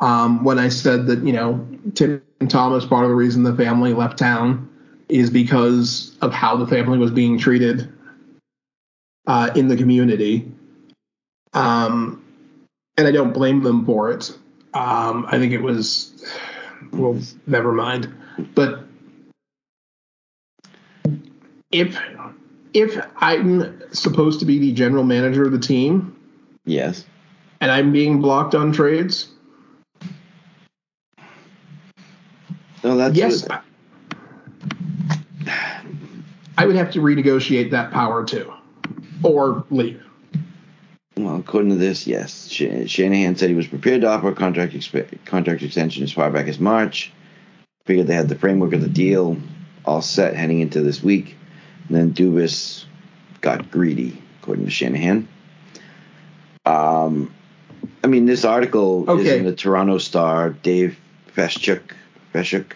um, when I said that, you know, Tim Thomas, part of the reason the family left town is because of how the family was being treated uh, in the community. Um, and I don't blame them for it. Um, I think it was, well, never mind. But if if I'm supposed to be the general manager of the team Yes. and I'm being blocked on trades, No, that's yes, what- I would have to renegotiate that power too, or leave. Well, according to this, yes. Shanahan said he was prepared to offer a contract exp- contract extension as far back as March. Figured they had the framework of the deal all set heading into this week. And then Dubas got greedy, according to Shanahan. Um, I mean, this article is in the Toronto Star. Dave Feschuk, Feschuk,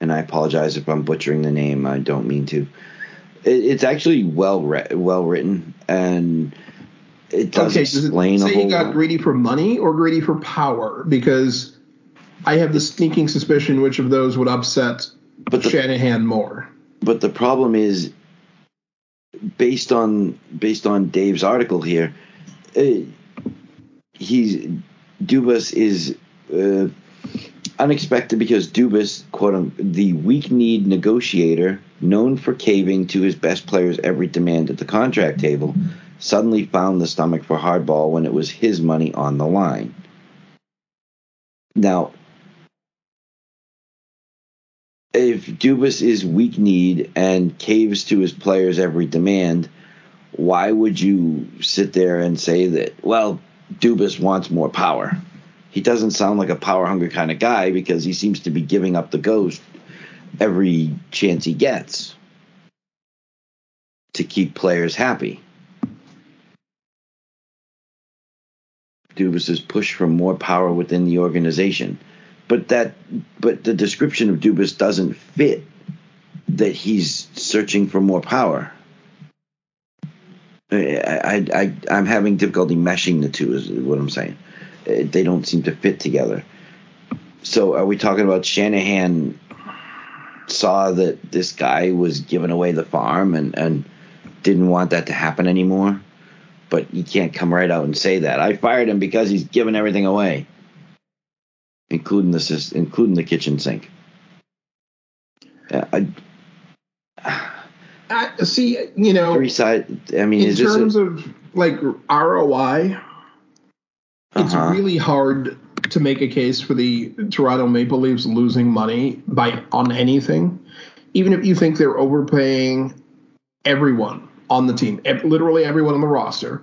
and I apologize if I'm butchering the name. I don't mean to. It, it's actually well re- well written, and it does okay, does it explain a say he got lot. greedy for money or greedy for power? Because I have the sneaking suspicion which of those would upset But the- Shanahan more. But the problem is, based on based on Dave's article here, uh, he's Dubas is uh, unexpected because Dubas, quote unquote, the weak need negotiator, known for caving to his best players' every demand at the contract table, suddenly found the stomach for hardball when it was his money on the line. Now, if Dubas is weak kneed and caves to his players' every demand, why would you sit there and say that, well, Dubas wants more power? He doesn't sound like a power hungry kind of guy because he seems to be giving up the ghost every chance he gets to keep players happy. Dubas's push for more power within the organization but that but the description of Dubas doesn't fit that he's searching for more power. I, I, I I'm having difficulty meshing the two is what I'm saying. Uh, They don't seem to fit together. So are we talking about Shanahan saw that this guy was giving away the farm and, and didn't want that to happen anymore? But you can't come right out and say that. I fired him because he's giving everything away including the including the kitchen sink. Yeah, I, I, see, you know, three side. I mean, in terms a, of like ROI, it's Uh-huh. really hard to make a case for the Toronto Maple Leafs losing money by on anything, even if you think they're overpaying everyone on the team, literally everyone on the roster.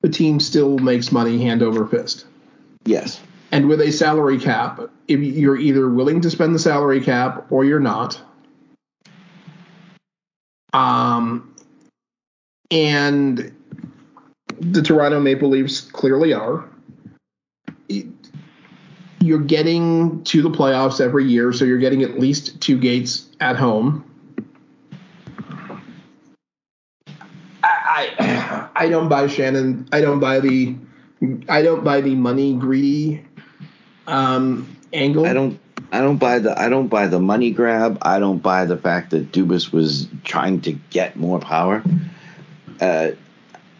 The team still makes money hand over fist. yes? And with a salary cap, if you're either willing to spend the salary cap or you're not. Um, and the Toronto Maple Leafs clearly are. You're getting to the playoffs every year, so you're getting at least two gates at home. I, I don't buy Shannon. I don't buy the I don't buy the money greedy um, angle. I don't. I don't buy the. I don't buy the money grab. I don't buy the fact that Dubas was trying to get more power. Uh,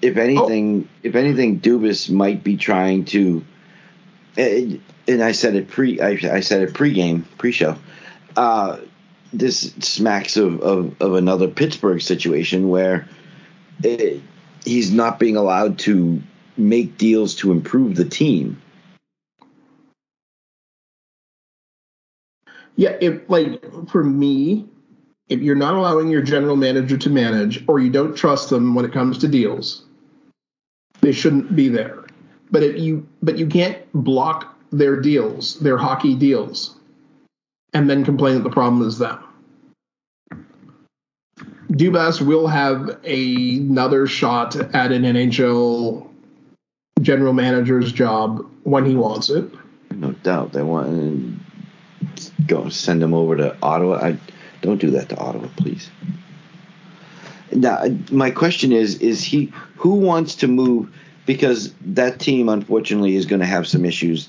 if anything, if anything, Dubas might be trying to. eh, And I said it pre. I, I said it pregame, pre-show. Uh, this smacks of, of, of another Pittsburgh situation where eh, he's not being allowed to make deals to improve the team. Yeah, if like for me, if you're not allowing your general manager to manage or you don't trust them when it comes to deals, they shouldn't be there. But if you but you can't block their deals, their hockey deals, and then complain that the problem is them. Dubas will have a, another shot at an NHL general manager's job when he wants it. No doubt. They want to go send him over to Ottawa. I don't do that to Ottawa, please. Now, my question is: Is he who wants to move? Because that team, unfortunately, is going to have some issues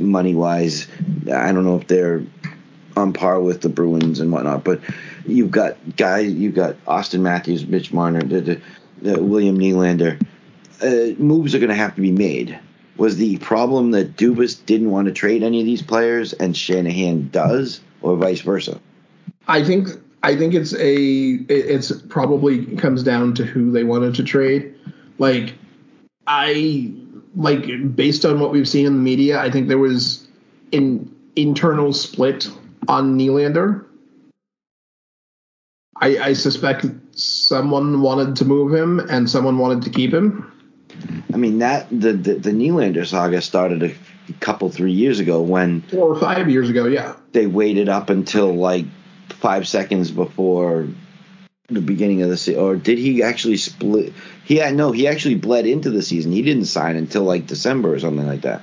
money wise. I don't know if they're on par with the Bruins and whatnot, but you've got guys, you've got Auston Matthews, Mitch Marner, the, the, the William Nylander. Uh, moves are going to have to be made. Was the problem that Dubas didn't want to trade any of these players and Shanahan does, or vice versa? I think I think it's a it's probably comes down to who they wanted to trade. Like I like based on what we've seen in the media, I think there was an internal split on Nylander. I, I suspect someone wanted to move him and someone wanted to keep him. I mean that the the, the Nylander saga started a couple three years ago when four or five years ago, yeah. They waited up until like five seconds before the beginning of the season, or did he actually split? He had no. He actually bled into the season. He didn't sign until like December or something like that.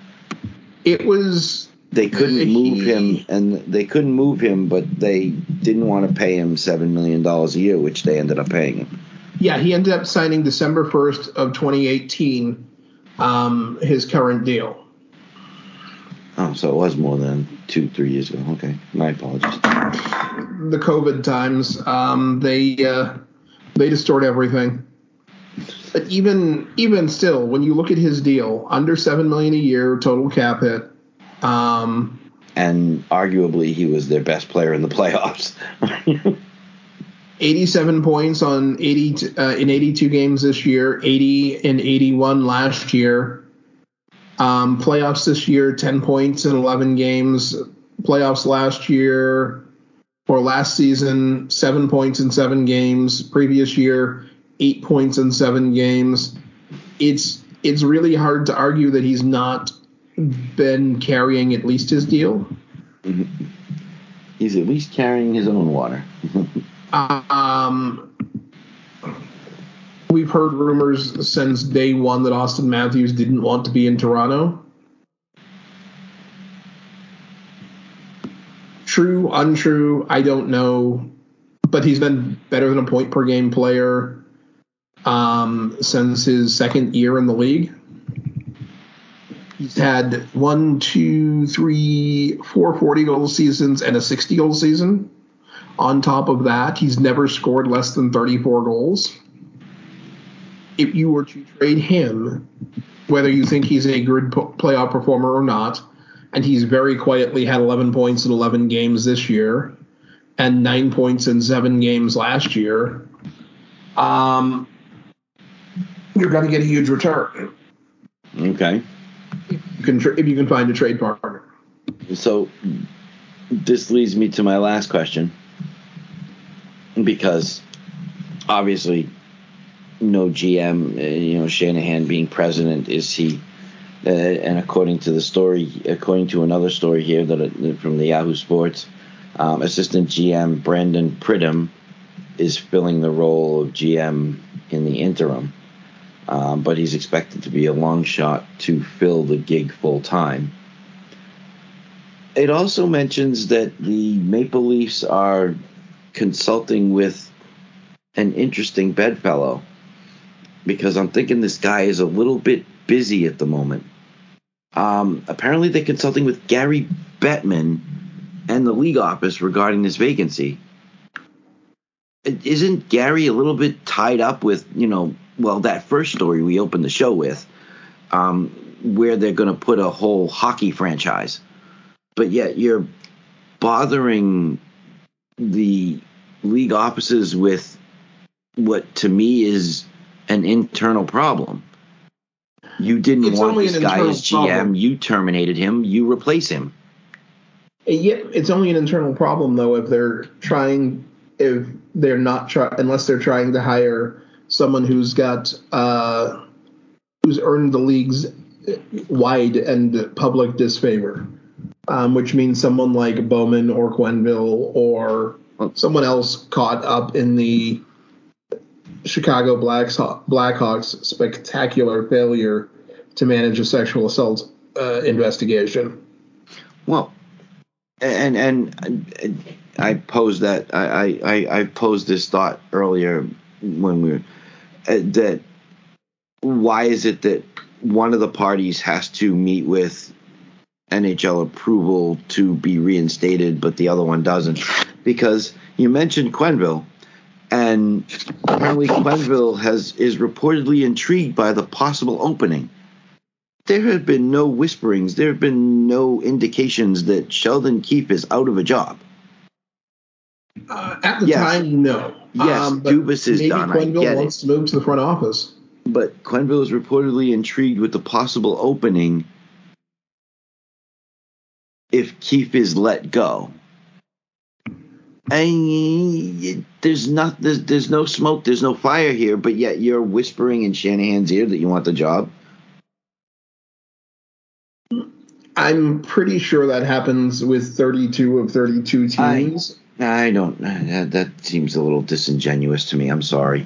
It was. They couldn't move him, and they couldn't move him, but they didn't want to pay him seven million dollars a year, which they ended up paying him. Yeah, he ended up signing December first of 2018, um, his current deal. Oh, so it was more than two, three years ago. Okay, my apologies. The COVID times, um, they uh, they distort everything. But even even still, when you look at his deal, under seven million a year total cap hit. Um, and arguably, he was their best player in the playoffs. 87 points on 80 uh, in 82 games this year, 80 in 81 last year. Um, playoffs this year, 10 points in 11 games. Playoffs last year or last season, seven points in seven games. Previous year, eight points in seven games. It's it's really hard to argue that he's not been carrying at least his deal. Mm-hmm. He's at least carrying his own water. um, we've heard rumors since day one that Auston Matthews didn't want to be in Toronto. True, untrue, I don't know. But he's been better than a point per game player um, since his second year in the league. He's had one, two, three, four 40 goal seasons and a 60 goal season. On top of that, he's never scored less than 34 goals if you were to trade him, whether you think he's a good playoff performer or not, and he's very quietly had 11 points in 11 games this year and nine points in seven games last year, um, you're going to get a huge return. Okay. You can, if you can find a trade partner. So this leads me to my last question because obviously no GM, uh, you know, Shanahan being president, is he? Uh, and according to the story, according to another story here that uh, from the Yahoo Sports, um, assistant GM Brandon Pridham is filling the role of GM in the interim, um, but he's expected to be a long shot to fill the gig full time. It also mentions that the Maple Leafs are consulting with an interesting bedfellow because I'm thinking this guy is a little bit busy at the moment. Um, apparently, they're consulting with Gary Bettman and the league office regarding this vacancy. Isn't Gary a little bit tied up with, you know, well, that first story we opened the show with, um, where they're going to put a whole hockey franchise, but yet you're bothering the league offices with what to me is an internal problem. You didn't it's want this guy as GM. Problem. You terminated him. You replace him. Yeah, it's only an internal problem though if they're trying if they're not try unless they're trying to hire someone who's got uh, who's earned the league's wide and public disfavor, um, which means someone like Bowman or Quenneville or someone else caught up in the Chicago Blacks, Blackhawks spectacular failure to manage a sexual assault uh, investigation. Well, and and I posed that I I I posed this thought earlier when we were that why is it that one of the parties has to meet with NHL approval to be reinstated, but the other one doesn't? Because you mentioned Quenneville, and apparently Quenneville has is reportedly intrigued by the possible opening. There have been no whisperings. There have been no indications that Sheldon Keefe is out of a job. Uh, at the yes. time, no. Yes, um, Dubas is maybe done. Quenneville wants to move to the front office. But Quenneville is reportedly intrigued with the possible opening if Keefe is let go. And there's not there's, there's no smoke, there's no fire here, but yet you're whispering in Shanahan's ear that you want the job. I'm pretty sure that happens with 32 of 32 teams. I, I don't. Uh, that, that seems a little disingenuous to me. I'm sorry.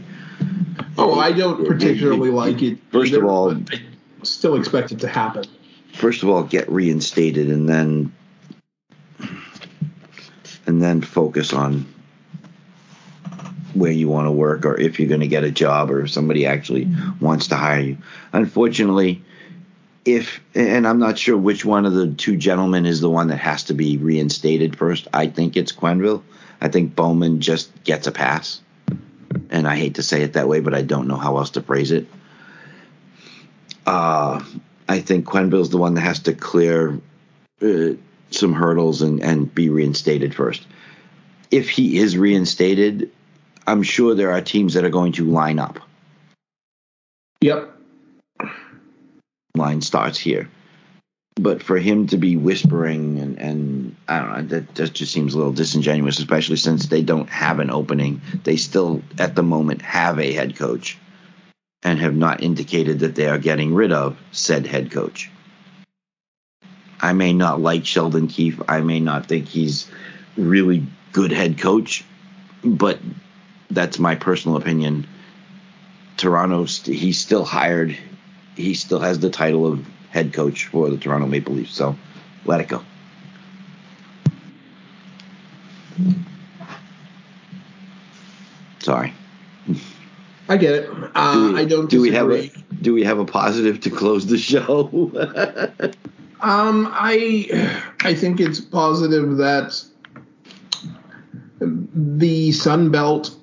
Oh, I don't particularly like it. First either, of all, I still expect it to happen. First of all, get reinstated, and then and then focus on where you want to work, or if you're going to get a job, or if somebody actually wants to hire you. Unfortunately, if and I'm not sure which one of the two gentlemen is the one that has to be reinstated first. I think it's Quenneville. I think Bowman just gets a pass. And I hate to say it that way, but I don't know how else to phrase it. Uh, I think Quenneville's the one that has to clear uh, some hurdles and, and be reinstated first. If he is reinstated, I'm sure there are teams that are going to line up. Yep line starts here. But for him to be whispering and, and I don't know, that, that just seems a little disingenuous, especially since they don't have an opening. They still, at the moment, have a head coach and have not indicated that they are getting rid of said head coach. I may not like Sheldon Keefe. I may not think he's really good head coach, but that's my personal opinion. Toronto, he's still hired he still has the title of head coach for the Toronto Maple Leafs. So let it go. Sorry. I get it. Uh, do we, I don't. Do we have a Do we have a positive to close the show? um, I I think it's positive that the Sun Belt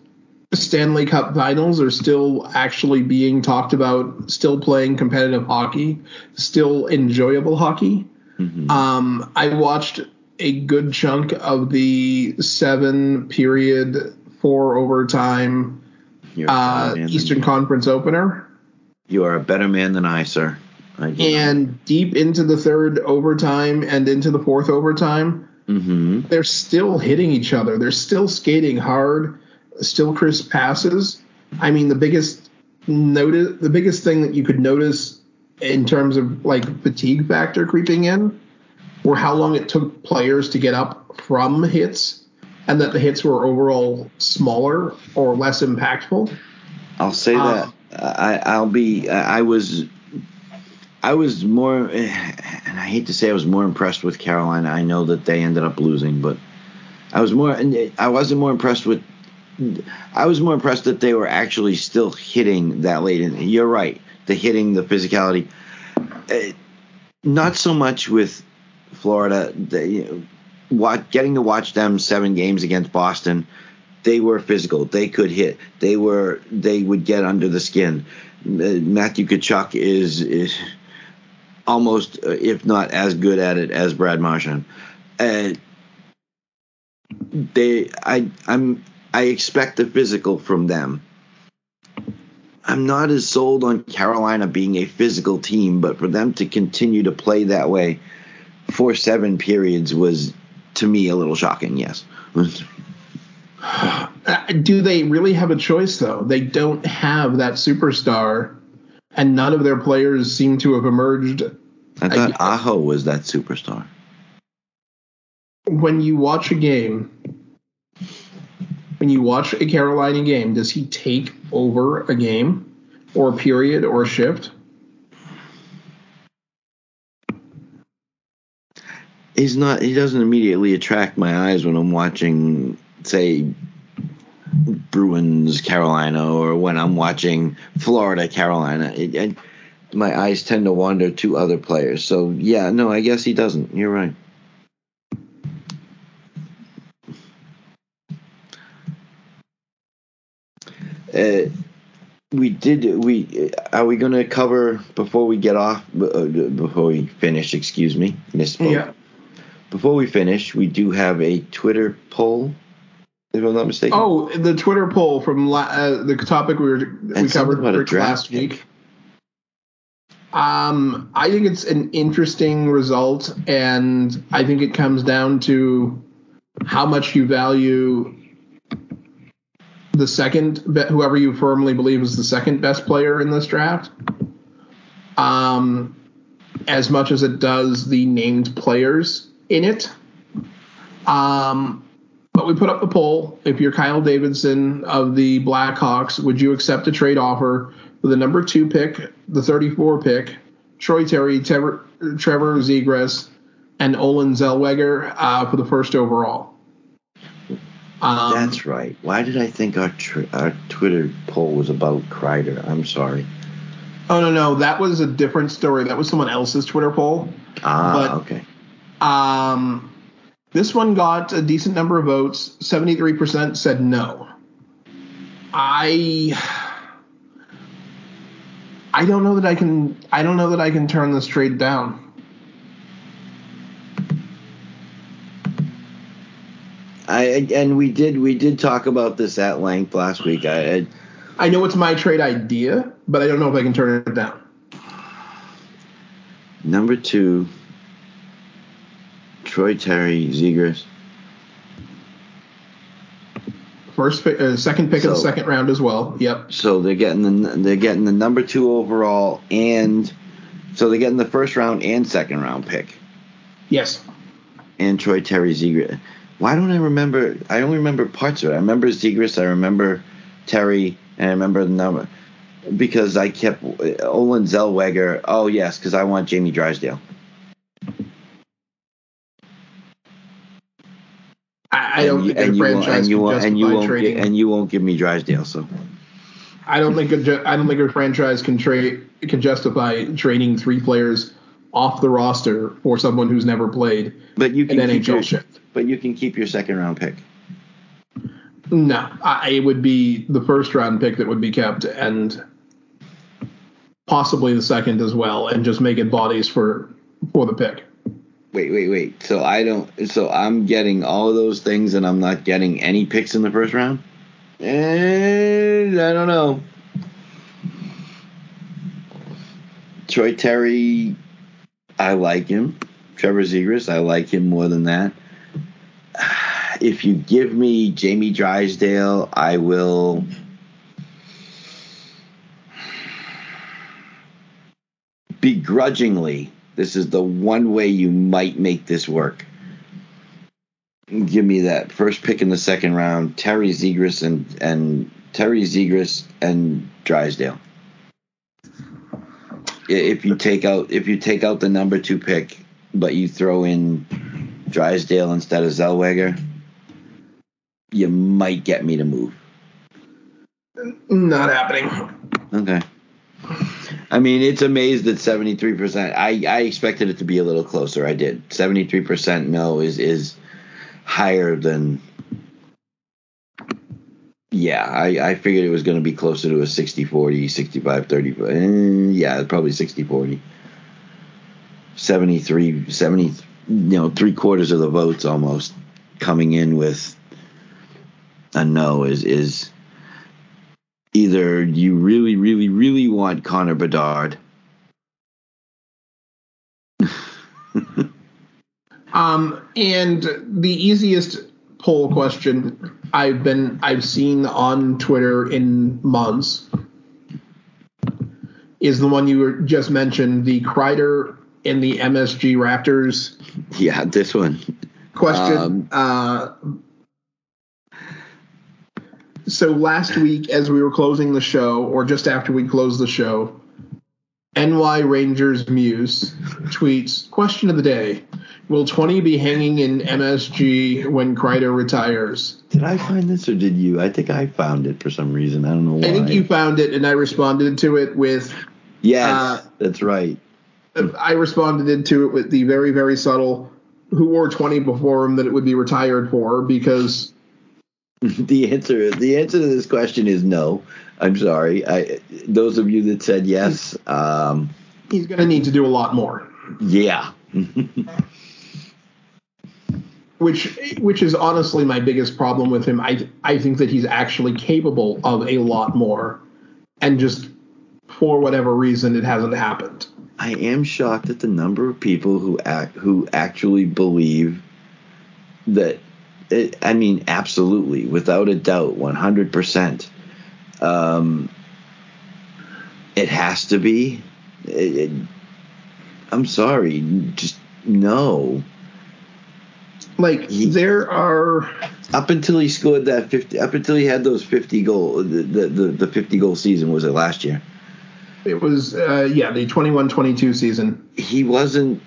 Stanley Cup finals are still actually being talked about, still playing competitive hockey, still enjoyable hockey. Mm-hmm. Um, I watched a good chunk of the seven period, four overtime uh, Eastern Conference opener. You are a better man than I, sir. I and deep into the third overtime and into the fourth overtime, mm-hmm. they're still hitting each other. They're still skating hard still crisp passes. I mean, the biggest notice, the biggest thing that you could notice in terms of like fatigue factor creeping in, were how long it took players to get up from hits, and that the hits were overall smaller or less impactful. I'll say that uh, I, I'll be. I was. I was more, and I hate to say I was more impressed with Carolina. I know that they ended up losing, but I was more. I wasn't more impressed with I was more impressed that they were actually still hitting that late. And you're right, the hitting, the physicality. Uh, not so much with Florida. They, you know, getting to watch them seven games against Boston, they were physical. They could hit. They were. They would get under the skin. Uh, Matthew Tkachuk is is almost, uh, if not as good at it as Brad Marchand. Uh, they, I, I'm I expect the physical from them. I'm not as sold on Carolina being a physical team, but for them to continue to play that way for seven periods was, to me, a little shocking, yes. Do they really have a choice, though? They don't have that superstar and none of their players seem to have emerged. I thought Aho was that superstar. When you watch a game, when you watch a Carolina game, does he take over a game or a period or a shift? He's not. He doesn't immediately attract my eyes when I'm watching, say, Bruins Carolina or when I'm watching Florida Carolina. It, it, my eyes tend to wander to other players. So yeah, no, I guess he doesn't. You're right. Uh, we did. We are we going to cover before we get off? Uh, before we finish, excuse me, misspoke. Yeah. Before we finish, we do have a Twitter poll if I'm not mistaken. Oh, the Twitter poll from la- uh, the topic we were we covered last week. Um, I think it's an interesting result, and I think it comes down to how much you value the second, whoever you firmly believe is the second best player in this draft. Um, as much as it does the named players in it. Um, but we put up the poll. If you're Kyle Davidson of the Blackhawks, would you accept a trade offer for the number two pick, the 34 pick, Troy Terry, Trevor, Trevor Zegras, and Olen Zellweger uh, for the first overall? Um, That's right. Why did I think our tr- our Twitter poll was about Kreider? I'm sorry. Oh no no, that was a different story. That was someone else's Twitter poll. Ah, but, okay. Um, this one got a decent number of votes. 73% said no. I I don't know that I can I don't know that I can turn this trade down. I and we did we did talk about this at length last week. I I, I know it's my trade idea, but I don't know if I can turn it down. Number 2 Troy Terry Zegras. First, pick, uh, second pick so, of the second round as well. Yep. So they're getting the they're getting the number two overall, and so they're getting the first round and second round pick. Yes. And Troy Terry Zegras. Why don't I remember? I only remember parts of it. I remember Zegras. I remember Terry, and I remember the number because I kept Olen Zellweger. Oh yes, because I want Jamie Drysdale. I, I don't think a franchise and you won't, and you won't trading. Get, and you won't give me Drysdale. So I don't think a, I don't think a franchise can trade can justify trading three players off the roster for someone who's never played. But you can an NHL your, shift. But you can keep your second round pick. No, I, it would be the first round pick that would be kept, and possibly the second as well, and just make it bodies for for the pick. Wait, wait, wait. So I don't. So I'm getting all of those things, and I'm not getting any picks in the first round. And I don't know. Troy Terry, I like him. Trevor Zegras, I like him more than that. If you give me Jamie Drysdale, I will. begrudgingly this is the one way you might make this work. Give me that first pick in the second round, Terry Zegras and and Terry Zegras and Drysdale. If you take out if you take out the number two pick, but you throw in Drysdale instead of Zellweger, you might get me to move. Not happening. Okay. I mean, it's amazed at seventy three percent. I I expected it to be a little closer. I did. Seventy three percent no is is higher than. Yeah, I, I figured it was going to be closer to a 60 40, 65 30. Eh, yeah, probably 60 40. 73, 70, you know, three quarters of the votes almost coming in with a no is is either you really, really, really want Connor Bedard. um, and the easiest poll question I've been I've seen on Twitter in months is the one you just mentioned, the Kreider in the MSG Raptors Yeah, this one. question. Um, uh, so last week, as we were closing the show, or just after we closed the show, NY Rangers Muse tweets question of the day: Will 20 be hanging in MSG when Kreider retires? Did I find this or did you? I think I found it for some reason. I don't know why. I think you found it, and I responded to it with Yes, uh, that's right. I responded to it with the very, very subtle who wore 20 before him that it would be retired for because The answer the answer to this question is no. I'm sorry. I those of you that said yes, um, he's going to need to do a lot more. yeah. Which, which is honestly my biggest problem with him. I, I think that he's actually capable of a lot more, and just for whatever reason, it hasn't happened. I am shocked at the number of people who act who actually believe that. It, I mean, absolutely, without a doubt, one hundred percent. Um, it has to be. It, it, I'm sorry, just no. Like He- there are Up until he scored that fifty, up until he had those fifty goal, the the, the, the fifty goal season was it last year? It was uh, yeah the 21-22 season. He wasn't.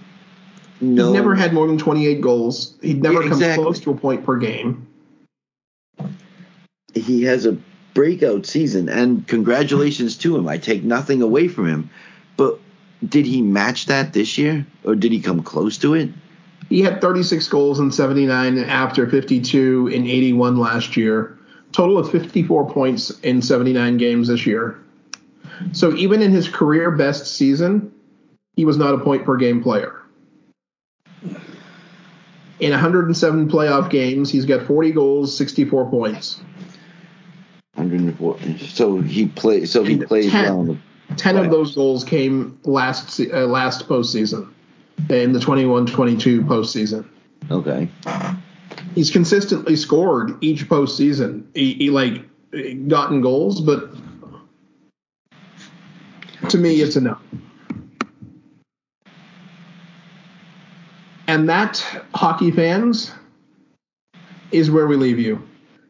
No, He's never had more than 28 goals. He'd never Yeah, come close to a point per game. he has a breakout season and congratulations to him. I take nothing away from him. But did he match that this year or did he come close to it? He had 36 goals in 79 after 52 in 81 last year. Total of 54 points in 79 games this year. So even in his career best season, he was not a point per game player. In 107 playoff games, he's got 40 goals, 64 points. 104. So he played so he And played 10. well the 10 of those goals came last uh, last postseason in the 21-22 postseason. Okay. he's consistently scored each postseason. He, he like gotten goals, but to me, it's a no. And that, hockey fans, is where we leave you.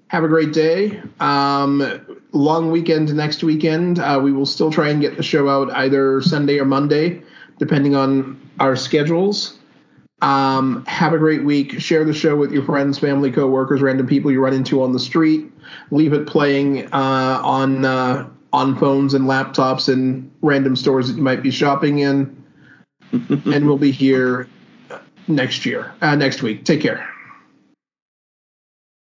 Have a great day. Um, long weekend next weekend. Uh, we will still try and get the show out either Sunday or Monday, depending on our schedules. Um, have a great week. Share the show with your friends, family, coworkers, random people you run into on the street. Leave it playing uh, on uh, on phones and laptops and random stores that you might be shopping in. and we'll be here next year, uh, next week. Take care.